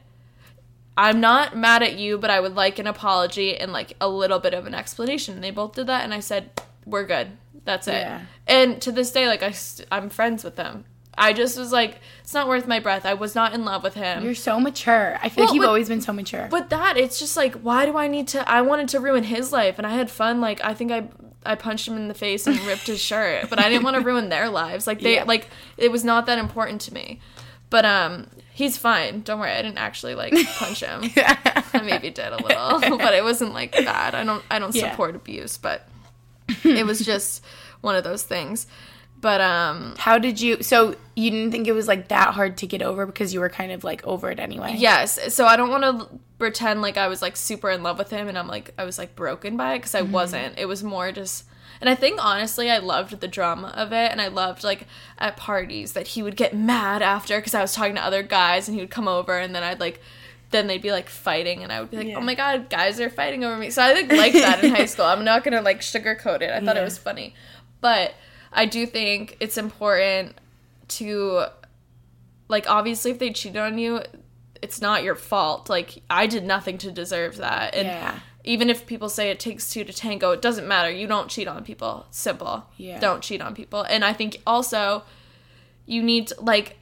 I'm not mad at you, but I would like an apology and like a little bit of an explanation. And they both did that, and I said, "We're good. That's it." Yeah. And to this day, like I, st- I'm friends with them. I just was like, it's not worth my breath. I was not in love with him. You're so mature. I feel Well, like you've but- always been so mature. But that it's just like why do I need to I wanted to ruin his life and I had fun like I think I I punched him in the face and ripped his shirt but I didn't want to ruin their lives like they Yeah. like it was not that important to me but um he's fine don't worry I didn't actually like punch him I maybe did a little but it wasn't like that I don't I don't Yeah. support abuse but it was just one of those things but um How did you? So you didn't think it was like that hard to get over because you were kind of like over it anyway. Yes. So I don't want to pretend like I was like super in love with him and I'm like I was like broken by it because I wasn't. It was more just and I think honestly I loved the drama of it and I loved like at parties that he would get mad after because I was talking to other guys and he would come over and then I'd like then they'd be like fighting and I would be like, Yeah. "Oh my god, guys are fighting over me." So I like liked that in high school. I'm not going to like sugarcoat it. I thought Yeah. it was funny. But I do think it's important to like obviously if they cheat on you it's not your fault. Like i did nothing to deserve that. And Yeah. even if people say it takes two to tango it doesn't matter. You don't cheat on people. Simple. Yeah. don't cheat on people. And i think also you need to, like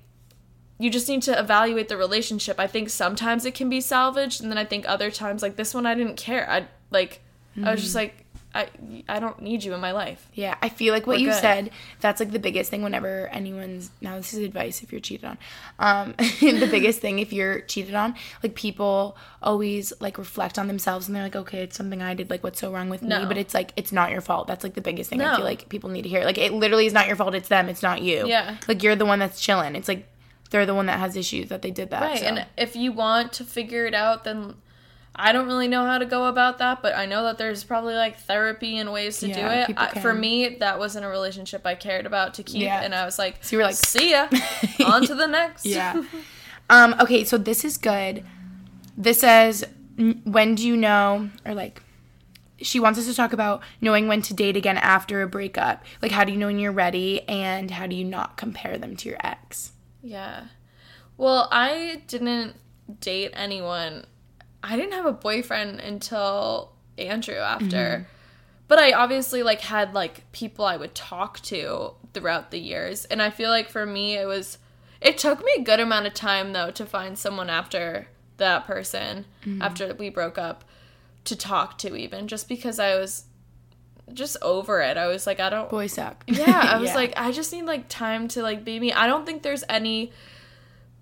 you just need to evaluate the relationship. I think sometimes it can be salvaged and then i think other times like this one i didn't care. I like i was just Mm-hmm. like i i don't need you in my life Yeah, I feel like what We're you good. said, that's like the biggest thing whenever anyone's now this is advice if you're cheated on. Um the biggest thing if you're cheated on, like people always like reflect on themselves and they're like, Okay, it's something I did, like what's so wrong with me? But it's like it's not your fault. That's like the biggest thing I feel like people need to hear. Like it literally is not your fault, it's them, it's not you. Yeah. Like you're the one that's chilling. It's like they're the one that has issues that they did that. Right. so. And if you want to figure it out, then I don't really know how to go about that, but I know that there's probably like therapy and ways to Yeah, do it. I, for me, that wasn't a relationship I cared about to keep. Yeah. And I was like, So you were like- see ya. On to the next. Yeah. um, okay, so this is good. This says, "N- when do you know, or like, she wants us to talk about knowing when to date again after a breakup. Like, how do you know when you're ready, and how do you not compare them to your ex? Yeah. Well, I didn't date anyone. I didn't have a boyfriend until Andrew after. Mm-hmm. But I obviously like had like people I would talk to throughout the years. And I feel like for me it was it took me a good amount of time though to find someone after that person mm-hmm. after we broke up to talk to even just because I was just over it. I was like I don't Boys suck. yeah, I was Yeah. like, I just need like time to like be me. I don't think there's any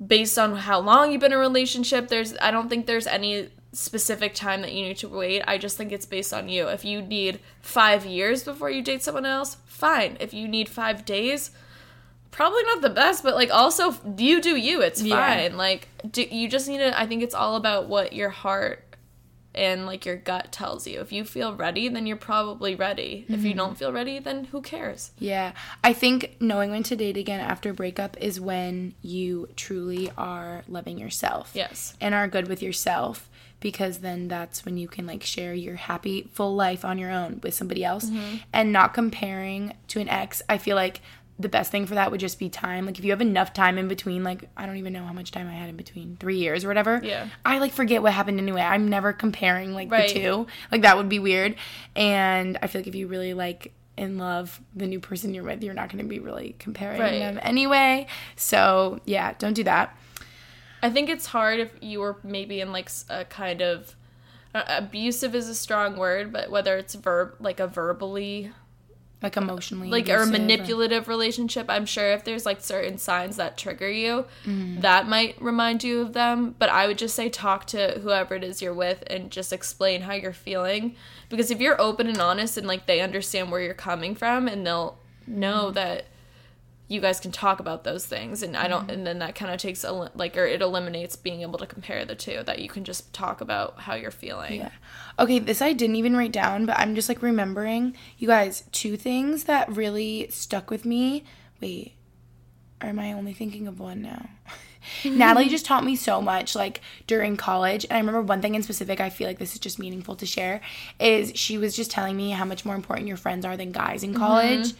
based on how long you've been in a relationship. There's I don't think there's any specific time that you need to wait. I just think it's based on you. If you need five years before you date someone else, fine. If you need five days, probably not the best, but like also you do you. It's Yeah. fine. Like do, you just need to. I think it's all about what your heart and like your gut tells you. If you feel ready, then you're probably ready. If you mm-hmm. don't feel ready, then who cares? Yeah. I think knowing when to date again after breakup is when you truly are loving yourself. Yes. And are good with yourself because then that's when you can like share your happy full life on your own with somebody else mm-hmm. and not comparing to an ex. I feel like the best thing for that would just be time. Like if you have enough time in between, like I don't even know how much time I had in between, three years or whatever. Yeah. I like forget what happened anyway. I'm never comparing like Right. the two. Like that would be weird. And I feel like if you really like in love the new person you're with, you're not going to be really comparing Right. them anyway. So yeah, don't do that. I think it's hard if you were maybe in like a kind of uh, abusive is a strong word, but whether it's verb like a verbally Like emotionally, like or manipulative relationship, I'm sure if there's like certain signs that trigger you, Mm-hmm. that might remind you of them. But I would just say talk to whoever it is you're with and just explain how you're feeling. Because if you're open and honest and like they understand where you're coming from and they'll know Mm-hmm. that you guys can talk about those things and I Mm-hmm. don't and then that kind of takes a like or it eliminates being able to compare the two that you can just talk about how you're feeling. Yeah. Okay, this I didn't even write down, but I'm just like remembering. You guys, two things that really stuck with me. Wait, or am I only thinking of one now? Natalie just taught me so much like during college. And I remember one thing in specific, I feel like this is just meaningful to share, is she was just telling me how much more important your friends are than guys in college.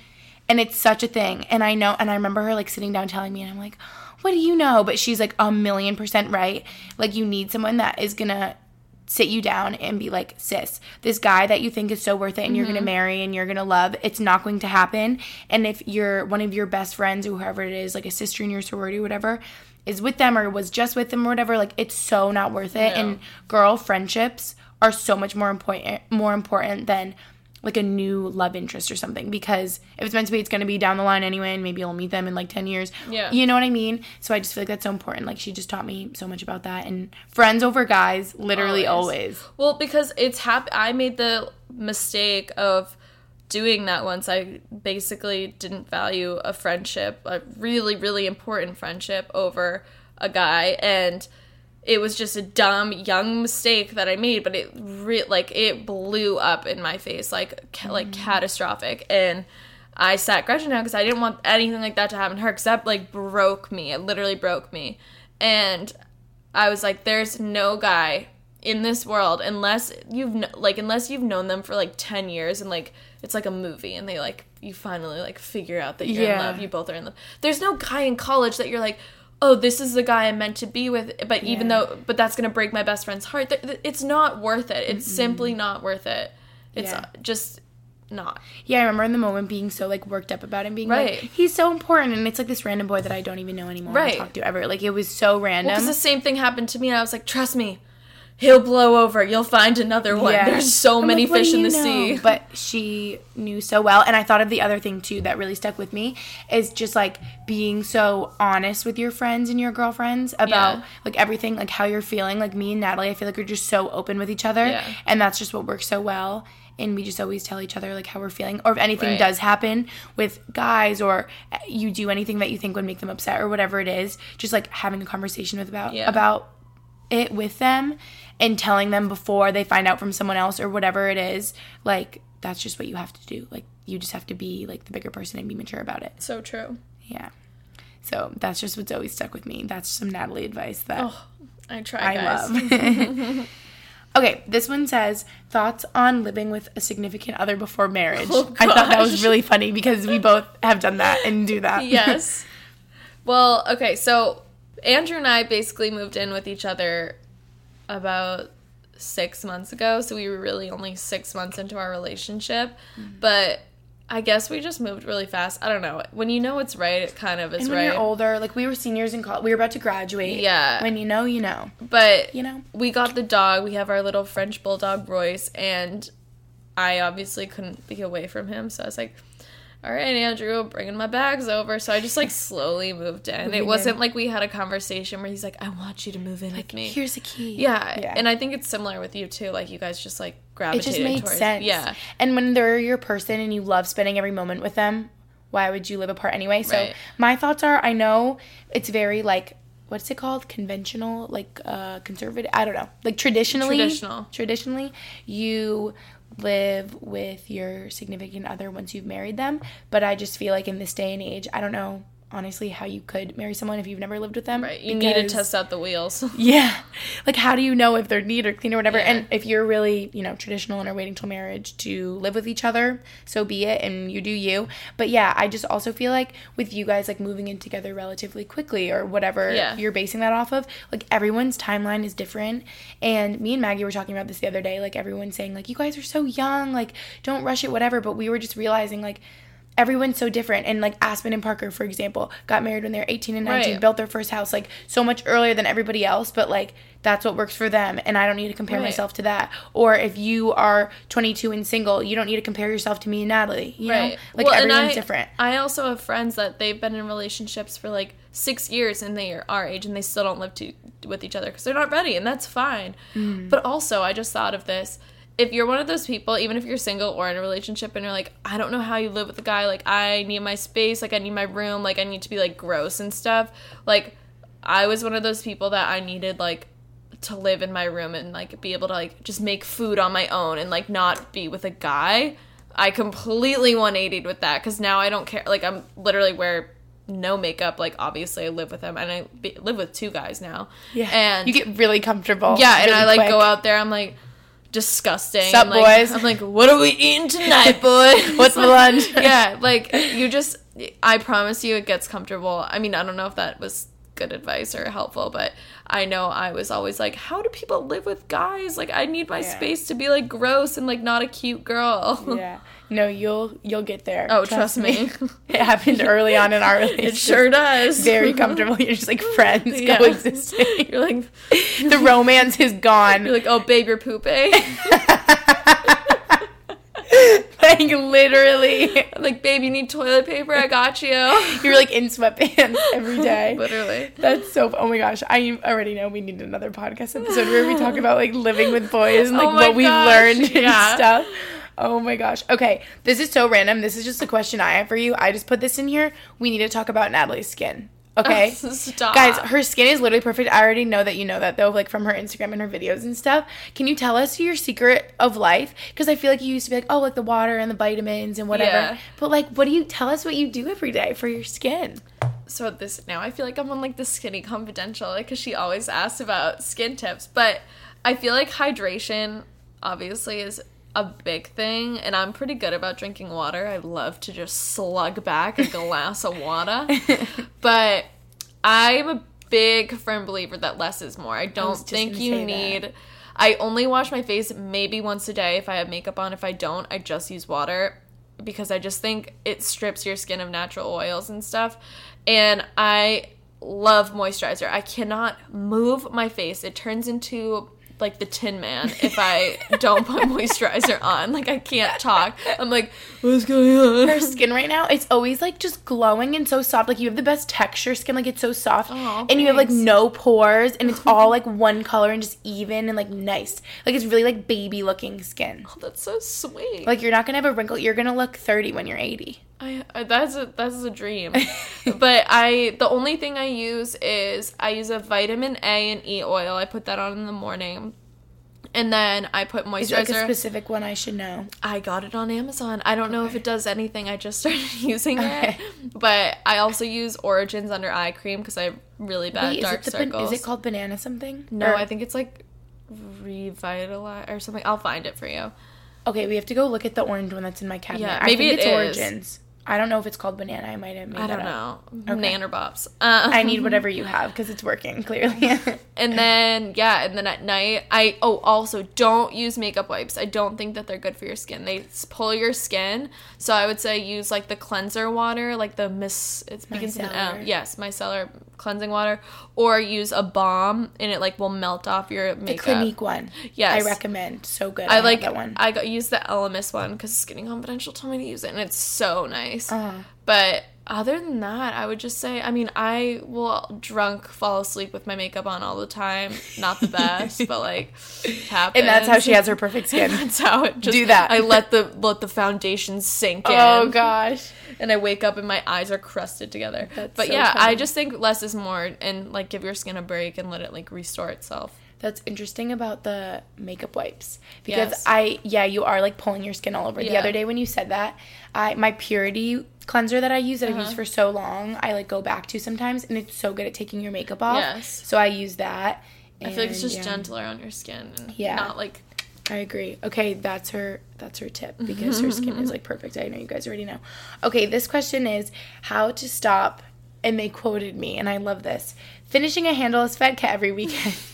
And it's such a thing. And I know, and I remember her like sitting down telling me, and I'm like, what do you know? But she's like a million percent right. Like, you need someone that is gonna sit you down and be like, sis, this guy that you think is so worth it and you're gonna mm-hmm. marry and you're gonna love, it's not going to happen. And if you're one of your best friends or whoever it is, like a sister in your sorority or whatever, is with them or was just with them or whatever, like it's so not worth it. And girl friendships are so much more important more important than like a new love interest or something because if it's meant to be it's going to be down the line anyway and maybe you'll meet them in like 10 years Yeah. you know what i mean so i just feel like that's so important like she just taught me so much about that and friends over guys literally Always. always, Well, because it's hap- I made the mistake of doing that once. I basically didn't value a friendship, a really, really important friendship, over a guy, and it was just a dumb young mistake that I made. But it re- like it blew up in my face, like ca- like mm. catastrophic, and. I sat Gretchen down because I didn't want anything like that to happen to her because that like broke me. It literally broke me. And I was like, there's no guy in this world unless you've kn- like unless you've known them for like 10 years and like it's like a movie and they like you finally like figure out that you're in love you both are in love there's no guy in college that you're like oh this is the guy i'm meant to be with but even though but that's gonna break my best friend's heart. It's not worth it. It's simply not worth it. It's Yeah. just not. Yeah i remember in the moment being so like worked up about him being Right. like he's so important and it's like this random boy that i don't even know anymore Right. talk to ever. Like it was so random. because the same thing happened to me and i was like trust me he'll blow over you'll find another one Yeah. there's so I'm many like, fish in the know? sea But she knew so well. And I thought of the other thing too that really stuck with me is just like being so honest with your friends and your girlfriends about Yeah. like everything, like how you're feeling. Like me and Natalie, I feel like we're just so open with each other. Yeah. And that's just what works so well. And we just always tell each other like how we're feeling, or if anything Right. does happen with guys, or uh, you do anything that you think would make them upset, or whatever it is, just like having a conversation with about about it with them and telling them before they find out from someone else or whatever it is like that's just what you have to do. Like you just have to be like the bigger person and be mature about it. So true. Yeah. So that's just what's always stuck with me. That's some natalie advice that Oh, I try, i guys. love. Okay this one says thoughts on living with a significant other before marriage? Oh, i thought that was really funny because we both have done that and do that. Yes. Well, okay, so Andrew and I basically moved in with each other about six months ago, so we were really only six months into our relationship. Mm-hmm. But I guess we just moved really fast. I don't know. When you know it's right, it kind of is and when right. you're older like we were seniors in college we were about to graduate Yeah. when you know you know But you know we got the dog. We have our little French bulldog Royce, and I obviously couldn't be away from him. So I was like, "All right, Andrew, bringing my bags over." So I just like slowly moved in. Moving It wasn't in. like we had a conversation where he's like, "I want you to move in with me." here's a key yeah. Yeah. and I think it's similar with you too. Like you guys just like gravitated it gravitated just made towards. sense. Yeah, And when they're your person and you love spending every moment with them, why would you live apart anyway? So Right. my thoughts are I know it's very like what's it called? Conventional, like uh conservative. I don't know. Like traditionally, Traditional. Traditionally, you live with your significant other once you've married them. But I just feel like in this day and age, I don't know honestly how you could marry someone if you've never lived with them. Right. You need to test out the wheels. yeah. Like, how do you know if they're neat or clean or whatever? Yeah. And if you're really, you know, traditional and are waiting till marriage to live with each other, so be it and you do you. But yeah, I just also feel like with you guys, like moving in together relatively quickly or whatever Yeah. you're basing that off of, like everyone's timeline is different. And me and Maggie were talking about this the other day. Like, everyone's saying, like, you guys are so young, like, don't rush it, whatever. But we were just realizing, like, everyone's so different and like aspen and parker for example got married when they were 18 and 19 Right. built their first house like so much earlier than everybody else but like that's what works for them and i don't need to compare Right. myself to that or if you are 22 and single you don't need to compare yourself to me and natalie you know like and everyone's I, different I also have friends that they've been in relationships for like six years and they are our age and they still don't live to, with each other because they're not ready and that's fine. Mm. But also, I just thought of this. If you're one of those people, even if you're single or in a relationship and you're like, I don't know how you live with a guy, like, I need my space, like, I need my room, like, I need to be like gross and stuff. Like, I was one of those people that I needed, like, to live in my room and like be able to like just make food on my own and like not be with a guy. I completely 180'd with that because now I don't care. Like I'm literally wear no makeup. Like obviously I live with him and I be, live with two guys now. yeah and you get really comfortable yeah, and I like quick. go out there. I'm like disgusting. Sup, like, boys? I'm like, what are we eating tonight, boy? What's the lunch? yeah, like you just. I promise you, it gets comfortable. I mean, I don't know if that was good advice or helpful, but I know I was always like, how do people live with guys? Like, I need my Yeah. space to be like gross and like not a cute girl. yeah no you'll you'll get there Oh, trust me. it happened early on in our relationship It sure does. very comfortable you're just like friends Yeah. coexisting You're like, the romance is gone you're like, oh, babe, you're pooping. Eh? like literally I'm like, babe, you need toilet paper? I got you. you're like in sweatpants every day Literally. that's so oh my gosh i already know we need another podcast episode where we talk about like living with boys and like Oh what we've gosh, learned and stuff oh my gosh okay this is so random this is just a question i have for you i just put this in here we need to talk about natalie's skin okay Stop. Guys, her skin is literally perfect. I already know that you know that though, like from her Instagram and her videos and stuff. Can you tell us your secret of life? Because I feel like you used to be like, oh, like the water and the vitamins and whatever. Yeah. But like, what do you tell us what you do every day for your skin? so this now I feel like I'm on like the skinny confidential because she always asks about skin tips, but I feel like hydration obviously is a big thing, and I'm pretty good about drinking water. I love to just slug back a glass of water, but I'm a big firm believer that less is more. I don't just think you say that. need. I only wash my face maybe once a day if I have makeup on. If I don't, I just use water because I just think it strips your skin of natural oils and stuff. And I love moisturizer. I cannot move my face. It turns into like the Tin Man if I don't put moisturizer on. Like I can't talk. I'm like, what's going on? Her skin right now, it's always like just glowing and so soft. Like you have the best texture skin, like it's so soft. Aw, and you have like no pores and it's all like one color and just even and like nice. Like it's really like baby looking skin. Oh, that's so sweet. Like you're not gonna have a wrinkle. You're gonna look 30 when you're 80. I, that's a that's a dream. but I the only thing I use is I use a vitamin A and E oil. I put that on in the morning. And then I put Is it like a moisturizer. specific one I should know? I got it on Amazon. I don't know if it does anything. I just started using Okay. it. But I also use Origins under eye cream because I have really bad Wait, is dark it, the ban- circles. is it called banana something? No, Or- I think it's like Revitalize or something. I'll find it for you. Okay, we have to go look at the orange one that's in my cabinet. Yeah, I maybe it it's is. Origins. I don't know if it's called banana. I might have made it. I don't know. Okay. Nannerbops. Um, I need whatever you have because it's working clearly. And then yeah, and then at night I oh also don't use makeup wipes. I don't think that they're good for your skin. They pull your skin. So I would say use like the cleanser water, like the miss it begins with an M. Micellar. Yes, micellar cleansing water or use a balm and it like will melt off your makeup. the. Clinique one. Yes. I recommend. So good. I have like that one. I got use the Elemis one because Skinny Confidential told me to use it, and it's so nice. Uh-huh. But other than that, I would just say, I mean, I will drunk fall asleep with my makeup on all the time. Not the best, but like, happens. And that's how she has her perfect skin. That's how it just Do that. I let the let the foundation sink oh, in. oh gosh. And I wake up and my eyes are crusted together. That's but so yeah, funny. I just think less is more, and like give your skin a break and let it like restore itself. That's interesting about the makeup wipes because Yes. I yeah you are like pulling your skin all over. The other day when you said that, I my purity cleanser that I use that I've Uh-huh. used for so long, I like go back to sometimes, and it's so good at taking your makeup off. Yes. So I use that. I feel like it's just yeah, gentler on your skin. And Yeah. Not like I agree. Okay, that's her that's her tip because her skin is like perfect. I know you guys already know. Okay, this question is how to stop and they quoted me and I love this. Finishing a handle handleless vodka every weekend.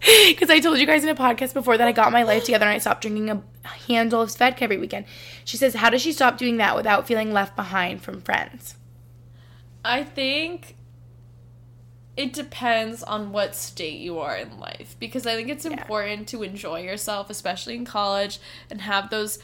Because I told you guys in a podcast before that I got my life together and I stopped drinking a handle of vodka every weekend. She says, How does she stop doing that without feeling left behind from friends? I think it depends on what state you are in life because I think it's important to enjoy yourself, especially in college, and have those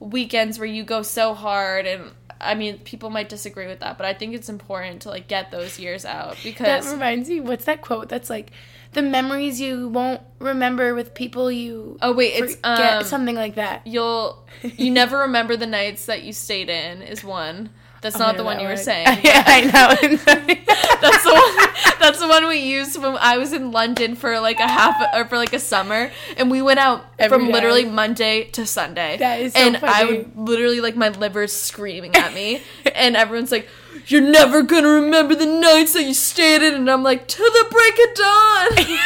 weekends where you go so hard and I mean people might disagree with that, but I think it's important to like get those years out because That reminds me, what's that quote that's like, the memories you won't remember with people you Oh wait, it's um something like that. you'll you never remember the nights that you stayed in is one. That's not the one that you were saying. yeah, I know. That's the one. That's the one we used when I was in London for like a half or for like a summer, and we went out Every from day. literally Monday to Sunday. That is so and I would literally like my liver's screaming at me, and everyone's like, "You're never gonna remember the nights that you stayed in," and I'm like, "To the break of dawn."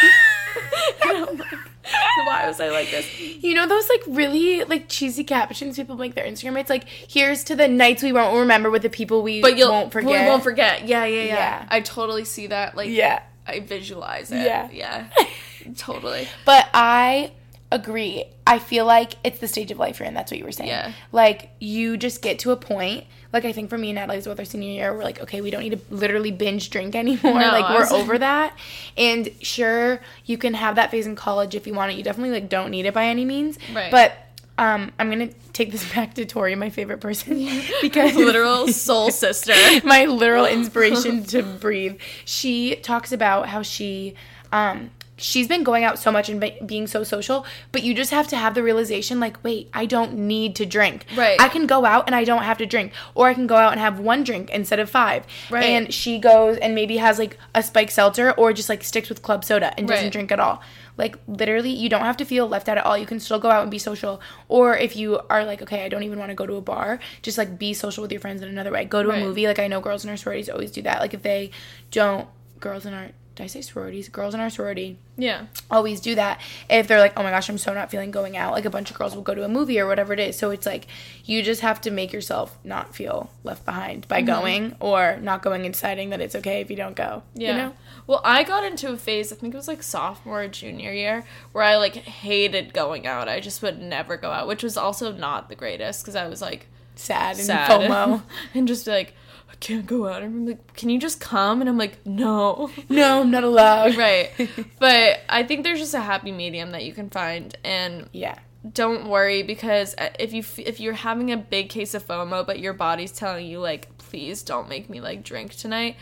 like, why was I like this? You know those like really like cheesy captions people make their Instagram. It's like here's to the nights we won't remember with the people we But you'll won't forget. We won't forget. Yeah, yeah, yeah. Yeah. I totally see that. Like, Yeah, I visualize it. Yeah. yeah, totally. but I agree. I feel like it's the stage of life you're in. That's what you were saying. Yeah. Like you just get to a point. Like I think for me and Natalie's with our senior year, we're like, okay, we don't need to literally binge drink anymore. No, like we're was- over that. And sure, you can have that phase in college if you want it. You definitely like don't need it by any means. Right. But um, I'm gonna take this back to Tori, my favorite person, because Literal soul sister. my literal inspiration to breathe. She talks about how she um she's been going out so much and be- being so social, but you just have to have the realization like, wait, I don't need to drink. Right. I can go out and I don't have to drink, or I can go out and have one drink instead of five. Right. And she goes and maybe has like a spike seltzer or just like sticks with club soda and doesn't Right. drink at all. Like literally, you don't have to feel left out at all. You can still go out and be social. Or if you are like, okay, I don't even want to go to a bar, just like be social with your friends in another way. Go to Right. a movie. Like I know girls in our sororities always do that. Like if they don't, girls in our did I say sororities? Girls in our sorority Yeah. always do that. If they're like, oh my gosh, I'm so not feeling going out, like a bunch of girls will go to a movie or whatever it is. So it's like you just have to make yourself not feel left behind by mm-hmm. going or not going and deciding that it's okay if you don't go. Yeah. You know? Well, I got into a phase, I think it was like sophomore or junior year, where I like hated going out. I just would never go out, which was also not the greatest because I was like Sad and sad FOMO. and just like, can't go out. And I'm like, can you just come? And I'm like, no. no, I'm not allowed. right. But I think there's just a happy medium that you can find. And Yeah. don't worry because uh, if you f- if you're having a big case of FOMO but your body's telling you like please don't make me like drink tonight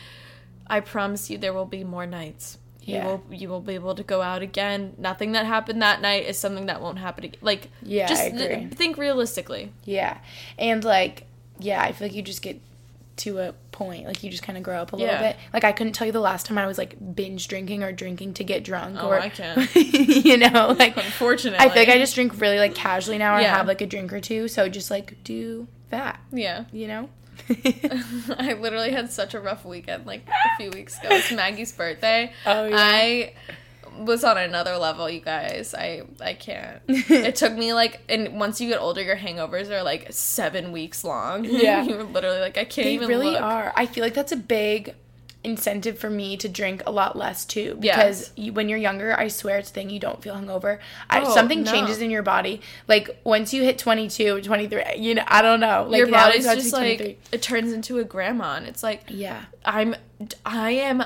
I promise you there will be more nights Yeah. you will you will be able to go out again nothing that happened that night is something that won't happen again like Yeah, just I th- think realistically Yeah. And like, yeah, I feel like you just get to a point, like you just kind of grow up a little Yeah. bit. Like I couldn't tell you the last time I was like binge drinking or drinking to get drunk Oh, or I can. you know, like unfortunately I feel like I just drink really like casually now or Yeah. have like a drink or two. So just like do that, yeah you know? I literally had such a rough weekend like a few weeks ago. It's Maggie's birthday. Oh, yeah. I was on another level, you guys. I I can't. it took me like and once you get older your hangovers are like 7 weeks long. Yeah. You're literally like I can't they even really look. are. I feel like that's a big incentive for me to drink a lot less too Yes. because you, when you're younger i swear it's a thing you don't feel hungover I, Oh, something no. changes in your body like once you hit 22 23 you know i don't know like Your body's just like it turns into a grandma and it's like yeah I'm I am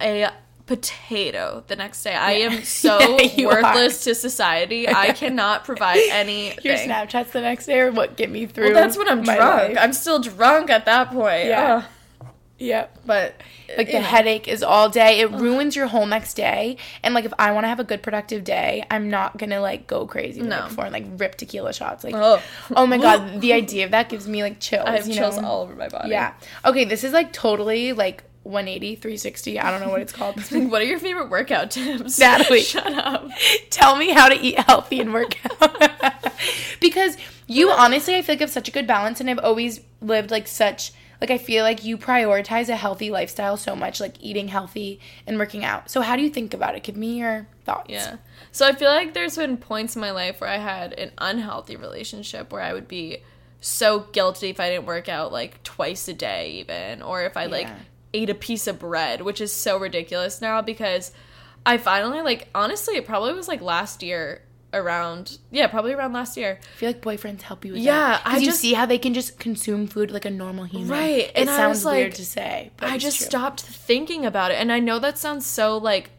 a potato the next day. I am so you worthless to society. I cannot provide anything. Your Snapchats the next day or what get me through? Well, that's when I'm drunk. life. I'm still drunk at that point. Yeah. Ugh. Yep. But Like the know. headache is all day. It ruins your whole next day. And like if I want to have a good productive day, I'm not gonna like go crazy No. night before and like rip tequila shots. Like Oh. oh my god, the idea of that gives me like chills. I have chills know? all over my body. Yeah. Okay, this is like totally like 180, 360. I don't know what it's called. What are your favorite workout tips? Natalie. Shut up. Tell me how to eat healthy and work out. because you honestly, I feel like have such a good balance, and I've always lived like such. Like I feel like you prioritize a healthy lifestyle so much, like eating healthy and working out. So how do you think about it? Give me your thoughts. Yeah. So I feel like there's been points in my life where I had an unhealthy relationship where I would be so guilty if I didn't work out like twice a day even or if I like Yeah. Ate a piece of bread, which is so ridiculous now because I finally like honestly it probably was like last year around yeah, probably around last year. I feel like boyfriends help you with Yeah, that. I you just- see how they can just consume food like a normal human. Right, It and I sounds was weird like- to say, but I just true. stopped thinking about it and I know that sounds so like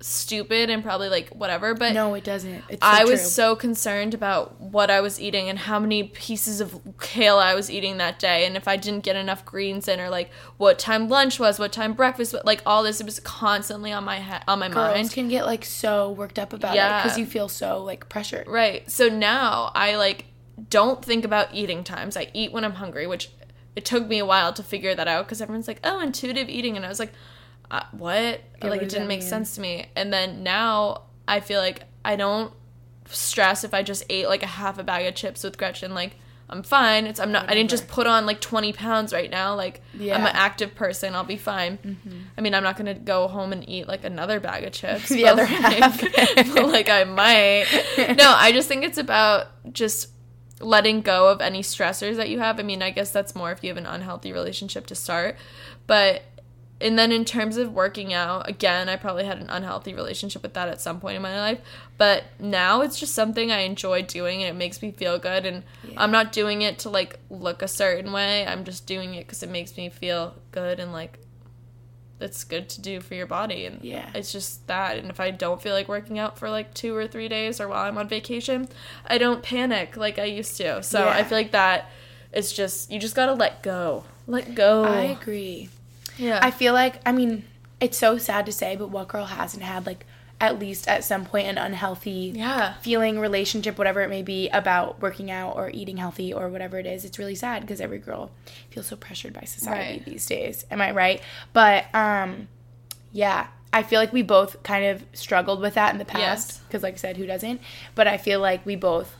stupid and probably like whatever, but No, it doesn't. It's so I was so concerned about what I was eating and how many pieces of kale I was eating that day, and if I didn't get enough greens in, or like what time lunch was, what time breakfast, was, like all this, it was constantly on my head, on my Girls mind. can get like so worked up about it because you feel so like pressured. Right. So now I like don't think about eating times. I eat when I'm hungry, which it took me a while to figure that out because everyone's like, "Oh, intuitive eating," and I was like, uh, "What?" like what it didn't make mean? sense to me. And then now I feel like I don't stress if I just ate like a half a bag of chips with Gretchen. Like I'm fine. It's I'm not. I didn't just put on like 20 pounds right now. Like I'm Mm-hmm. an active person. I'll be fine. I mean, I'm not gonna go home and eat like another bag of chips. The other like, half. but, like I might. No, I just think it's about just letting go of any stressors that you have. I mean, I guess that's more if you have an unhealthy relationship to start. But and then in terms of working out, again, I probably had an unhealthy relationship with that at some point in my life. But now it's just something I enjoy doing and it makes me feel good and I'm not doing it to like look a certain way. I'm just doing it cuz it makes me feel good and like it's good to do for your body and Yeah. it's just that and if i don't feel like working out for like two or three days or while i'm on vacation i don't panic like i used to so i feel like that it's just you just gotta let go let go I agree. Yeah I feel like I mean it's so sad to say, but what girl hasn't had like at least at some point an unhealthy yeah feeling, relationship, whatever it may be, about working out or eating healthy or whatever it is. It's really sad because every girl feels so pressured by society Right. these days. Am I right? But um, yeah, I feel like we both kind of struggled with that in the past. Yes. Because, like I said, who doesn't? But I feel like we both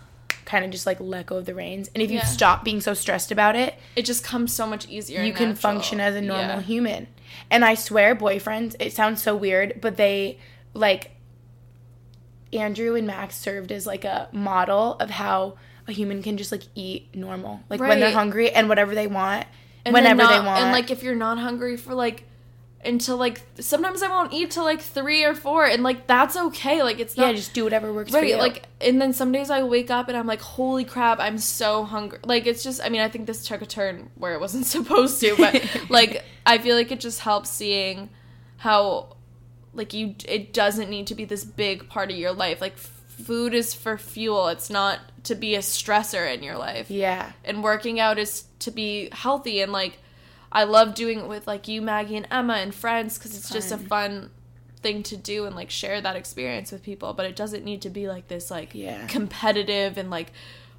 kind of just like let go of the reins. And if you Yeah. stop being so stressed about it, it just comes so much easier you can natural. function as a normal Yeah. human. And I swear, boyfriends, it sounds so weird, but they like Andrew and Max served as like a model of how a human can just like eat normal, like when they're hungry and whatever they want, And whenever they want. and like if you're not hungry for like until like sometimes i won't eat till like three or four and like that's okay like it's not yeah, just do whatever works for right you. like and then some days i wake up and i'm like holy crap i'm so hungry. Like it's just i mean i think this took a turn where it wasn't supposed to but like i feel like it just helps seeing how like you it doesn't need to be this big part of your life. Like f- food is for fuel it's not to be a stressor in your life. Yeah, and working out is to be healthy and like I love doing it with like you Maggie and Emma and friends cuz it's just a fun thing to do and like share that experience with people but it doesn't need to be like this like Yeah. competitive and like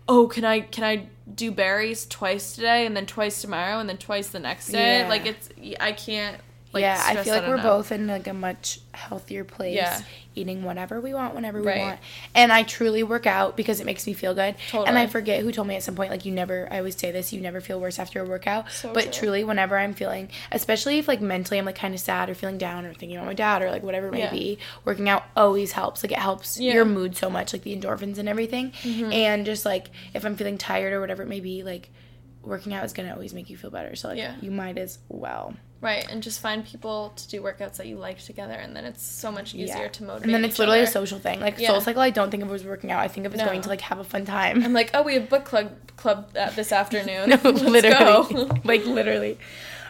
oh can I can I do Barry's twice today and then twice tomorrow and then twice the next day Yeah. like it's I can't like yeah. I feel like we're enough. both in like a much healthier place, Yeah. eating whatever we want whenever we Right. want. And I truly work out because it makes me feel good. Totally. And I forget who told me at some point, like you never. I always say this: you never feel worse after a workout. So but true. truly, whenever I'm feeling, especially if like mentally I'm like kind of sad or feeling down or thinking about my dad or like whatever it may Yeah. be, working out always helps. Like it helps Yeah. Mm-hmm. your mood so much, like the endorphins and everything. And just like if I'm feeling tired or whatever it may be, like working out is gonna always make you feel better. So like Yeah. you might as well. Right and just find people to do workouts that you like together and then it's so much easier to motivate And then it's literally a social thing. Like Yeah. Soul Cycle, I don't think of it as working out. I think of it as No. going to like have a fun time. I'm like, oh, we have book club club uh, this afternoon. no, literally, like literally.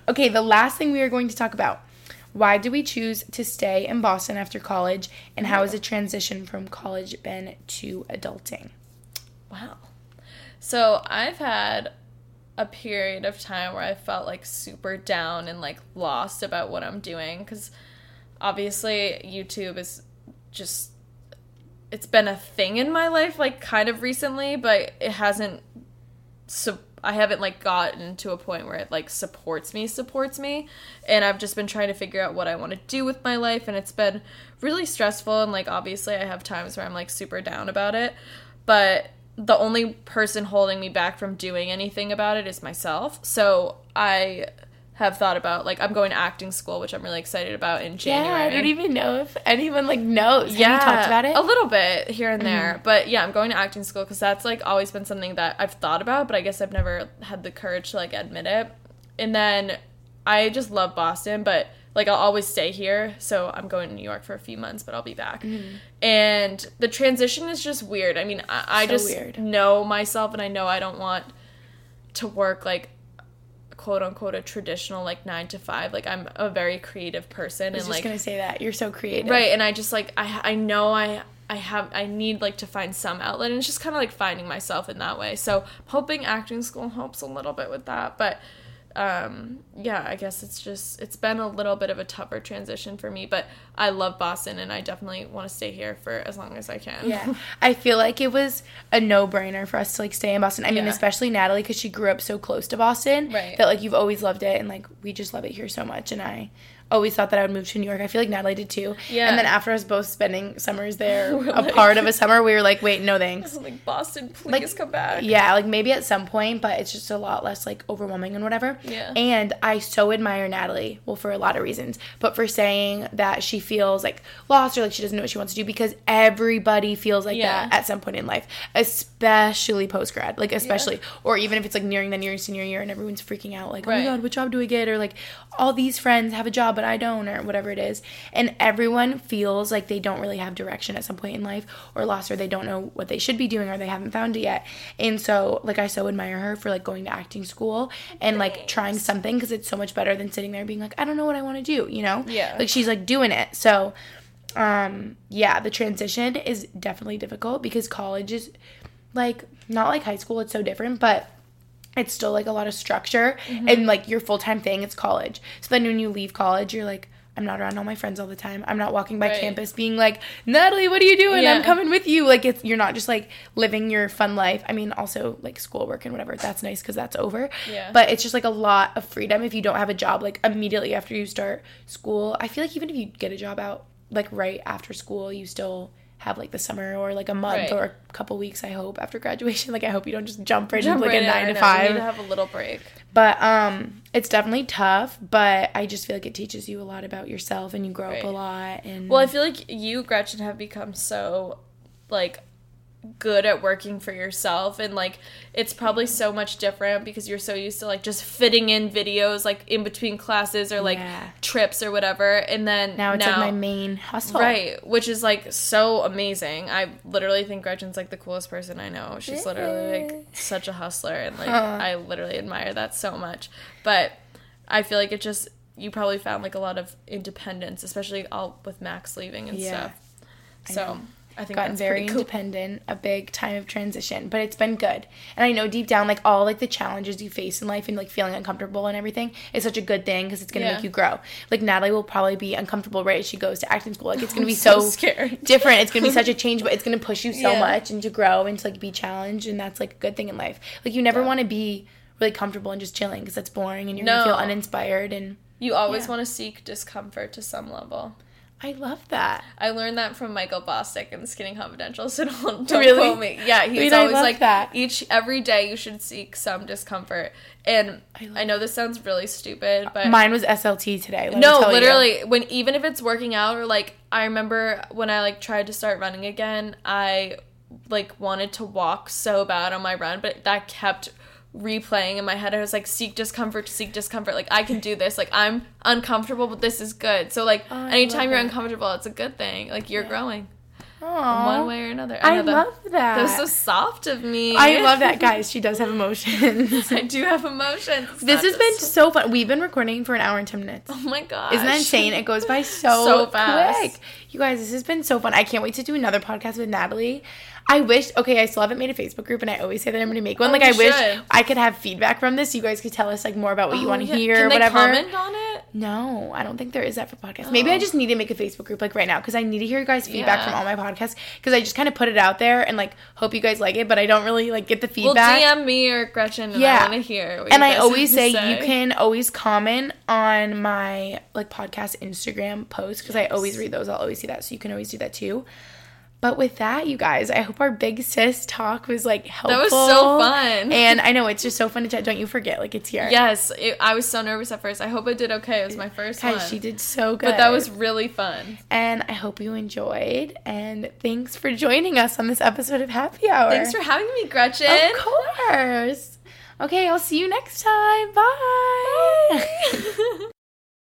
Okay, the last thing we are going to talk about. Why do we choose to stay in Boston after college, and how has the transition from college been to adulting? Wow. So I've had a period of time where I felt like super down and like lost about what I'm doing because obviously YouTube is just it's been a thing in my life like kind of recently but it hasn't so I haven't like gotten to a point where it like supports me supports me and I've just been trying to figure out what I want to do with my life and it's been really stressful and like obviously I have times where I'm like super down about it but the only person holding me back from doing anything about it is myself so I have thought about like I'm going to acting school, which I'm really excited about in January. Yeah, I don't even know if anyone like knows. Have you talked about it? A little bit here and there, mm-hmm. but yeah, I'm going to acting school because that's like always been something that I've thought about, but I guess I've never had the courage to like admit it. And then I just love Boston, but like I'll always stay here. So I'm going to New York for a few months, but I'll be back. Mm-hmm. And the transition is just weird. I mean, I, I so just weird. know myself, and I know I don't want to work like quote unquote a traditional like nine to five. Like I'm a very creative person, I was and just like gonna say that you're so creative, right? And I just like I I know I I have I need like to find some outlet, and it's just kind of like finding myself in that way. So hoping acting school helps a little bit with that, but um yeah i guess it's just it's been a little bit of a tougher transition for me but i love boston and i definitely want to stay here for as long as i can. Yeah. I feel like it was a no-brainer for us to like stay in boston. I mean yeah. especially natalie because she grew up so close to boston right. that like you've always loved it and like we just love it here so much and i always thought that I would move to New York. I feel like Natalie did too. Yeah. And then after us both spending summers there, a like, part of a summer, we were like, wait, no thanks. like Boston, please like, come back. Yeah, like maybe at some point, but it's just a lot less like overwhelming and whatever. Yeah. And I so admire Natalie, well, for a lot of reasons, but for saying that she feels like lost or like she doesn't know what she wants to do because everybody feels like yeah. that at some point in life, especially post grad, like especially, yeah. or even if it's like nearing the near senior year and everyone's freaking out, like, right. oh my god, what job do I get? Or like all these friends have a job but I don't, or whatever whatever it is. And everyone feels like they don't really have direction at some point in life or lost or they don't know what they should be doing or they haven't found it yet. And so, like, I so admire her for like going to acting school and like trying something because it's so much better than sitting there being like, I don't know what I want to do, you know? Yeah. Like, she's like doing it. So, um, yeah, the transition is definitely difficult because college is like not like high school, it's so different, but it's still like a lot of structure mm-hmm. and like your full-time thing it's college so then when you leave college you're like I'm not around all my friends all the time. I'm not walking by right. campus being like, Natalie, what are you doing? Yeah. I'm coming with you. Like it's you're not just like living your fun life. I mean, also like schoolwork and whatever. That's nice because that's over. Yeah. But it's just like a lot of freedom if you don't have a job like immediately after you start school. I feel like even if you get a job out like right after school, you still have like the summer or like a month right. or a couple weeks. I hope after graduation. Like I hope you don't just jump right jump into like right a nine to five. You need to have a little break. But um, it's definitely tough. But I just feel like it teaches you a lot about yourself and you grow right. up a lot. And well, I feel like you, Gretchen, have become so like good at working for yourself and like it's probably so much different because you're so used to like just fitting in videos like in between classes or like yeah. trips or whatever and then now it's now, like my main hustle. Right which is like so amazing. I literally think gretchen's like the coolest person i know. She's literally like such a hustler and like huh. i literally admire that so much. But i feel like it just you probably found like a lot of independence especially all with max leaving and yeah. stuff. So I think gotten very cool. independent, a big time of transition, but it's been good. And I know deep down, like all like the challenges you face in life and like feeling uncomfortable and everything is such a good thing because it's gonna yeah. make you grow. Like Natalie will probably be uncomfortable right as she goes to acting school. Like it's gonna be so, so scared. different. It's gonna be such a change, but it's gonna push you so yeah. much and to grow and to like be challenged, and that's like a good thing in life. Like you never yeah. want to be really comfortable and just chilling because that's boring and you're no. gonna feel uninspired and you always want to seek discomfort to some level. I love that. I learned that from Michael Bosstick in Skinny Confidential, so don't, don't really? quote me. Yeah, he's always like that. each every day you should seek some discomfort. And I, I, know this sounds really stupid, but mine was SLT today. no, literally, you. when even if it's working out or like I remember when I like tried to start running again, I like wanted to walk so bad on my run, but that kept replaying in my head. I was like, seek discomfort, seek discomfort. Like I can do this. Like I'm uncomfortable, but this is good. So like oh, anytime you're it. uncomfortable, it's a good thing. Like you're yeah. growing. Aw. one way or another. I that- love that. That was so soft of me. I love that, guys. She does have emotions. I do have emotions. It's this has been so fun. We've been recording for an hour and 10 minutes. Oh my god. Isn't that insane? It goes by so, So fast. quick. You guys, this has been so fun. I can't wait to do another podcast with Natalie. I wish, okay, I still haven't made a Facebook group, and I always say that I'm going to make one. Oh, like, I wish should. I could have feedback from this. You guys could tell us, like, more about what you oh, want to hear Can or they whatever. comment on it? No, I don't think there is that for podcasts. Maybe I oh. just need to make a Facebook group, like, right now, because I need to hear you guys' feedback Yeah. from all my podcasts, because I just kind of put it out there and, like, hope you guys like it, but I don't really, like, get the Well, feedback. DM me or Gretchen, and Yeah. I want to hear. What and I always to say, you can always comment on my like podcast Instagram post because I always read those. I'll always see that, so you can always do that too. But with that, you guys, I hope our big sis talk was like helpful. That was so fun. and I know it's just so fun to chat. Don't you forget, like it's here. Yes, it, I was so nervous at first. I hope I did okay. It was my first guys, one. she did so good. But that was really fun. and I hope you enjoyed. And thanks for joining us on this episode of Happy Hour. Thanks for having me, Gretchen. Of course. Okay, I'll see you next time. Bye.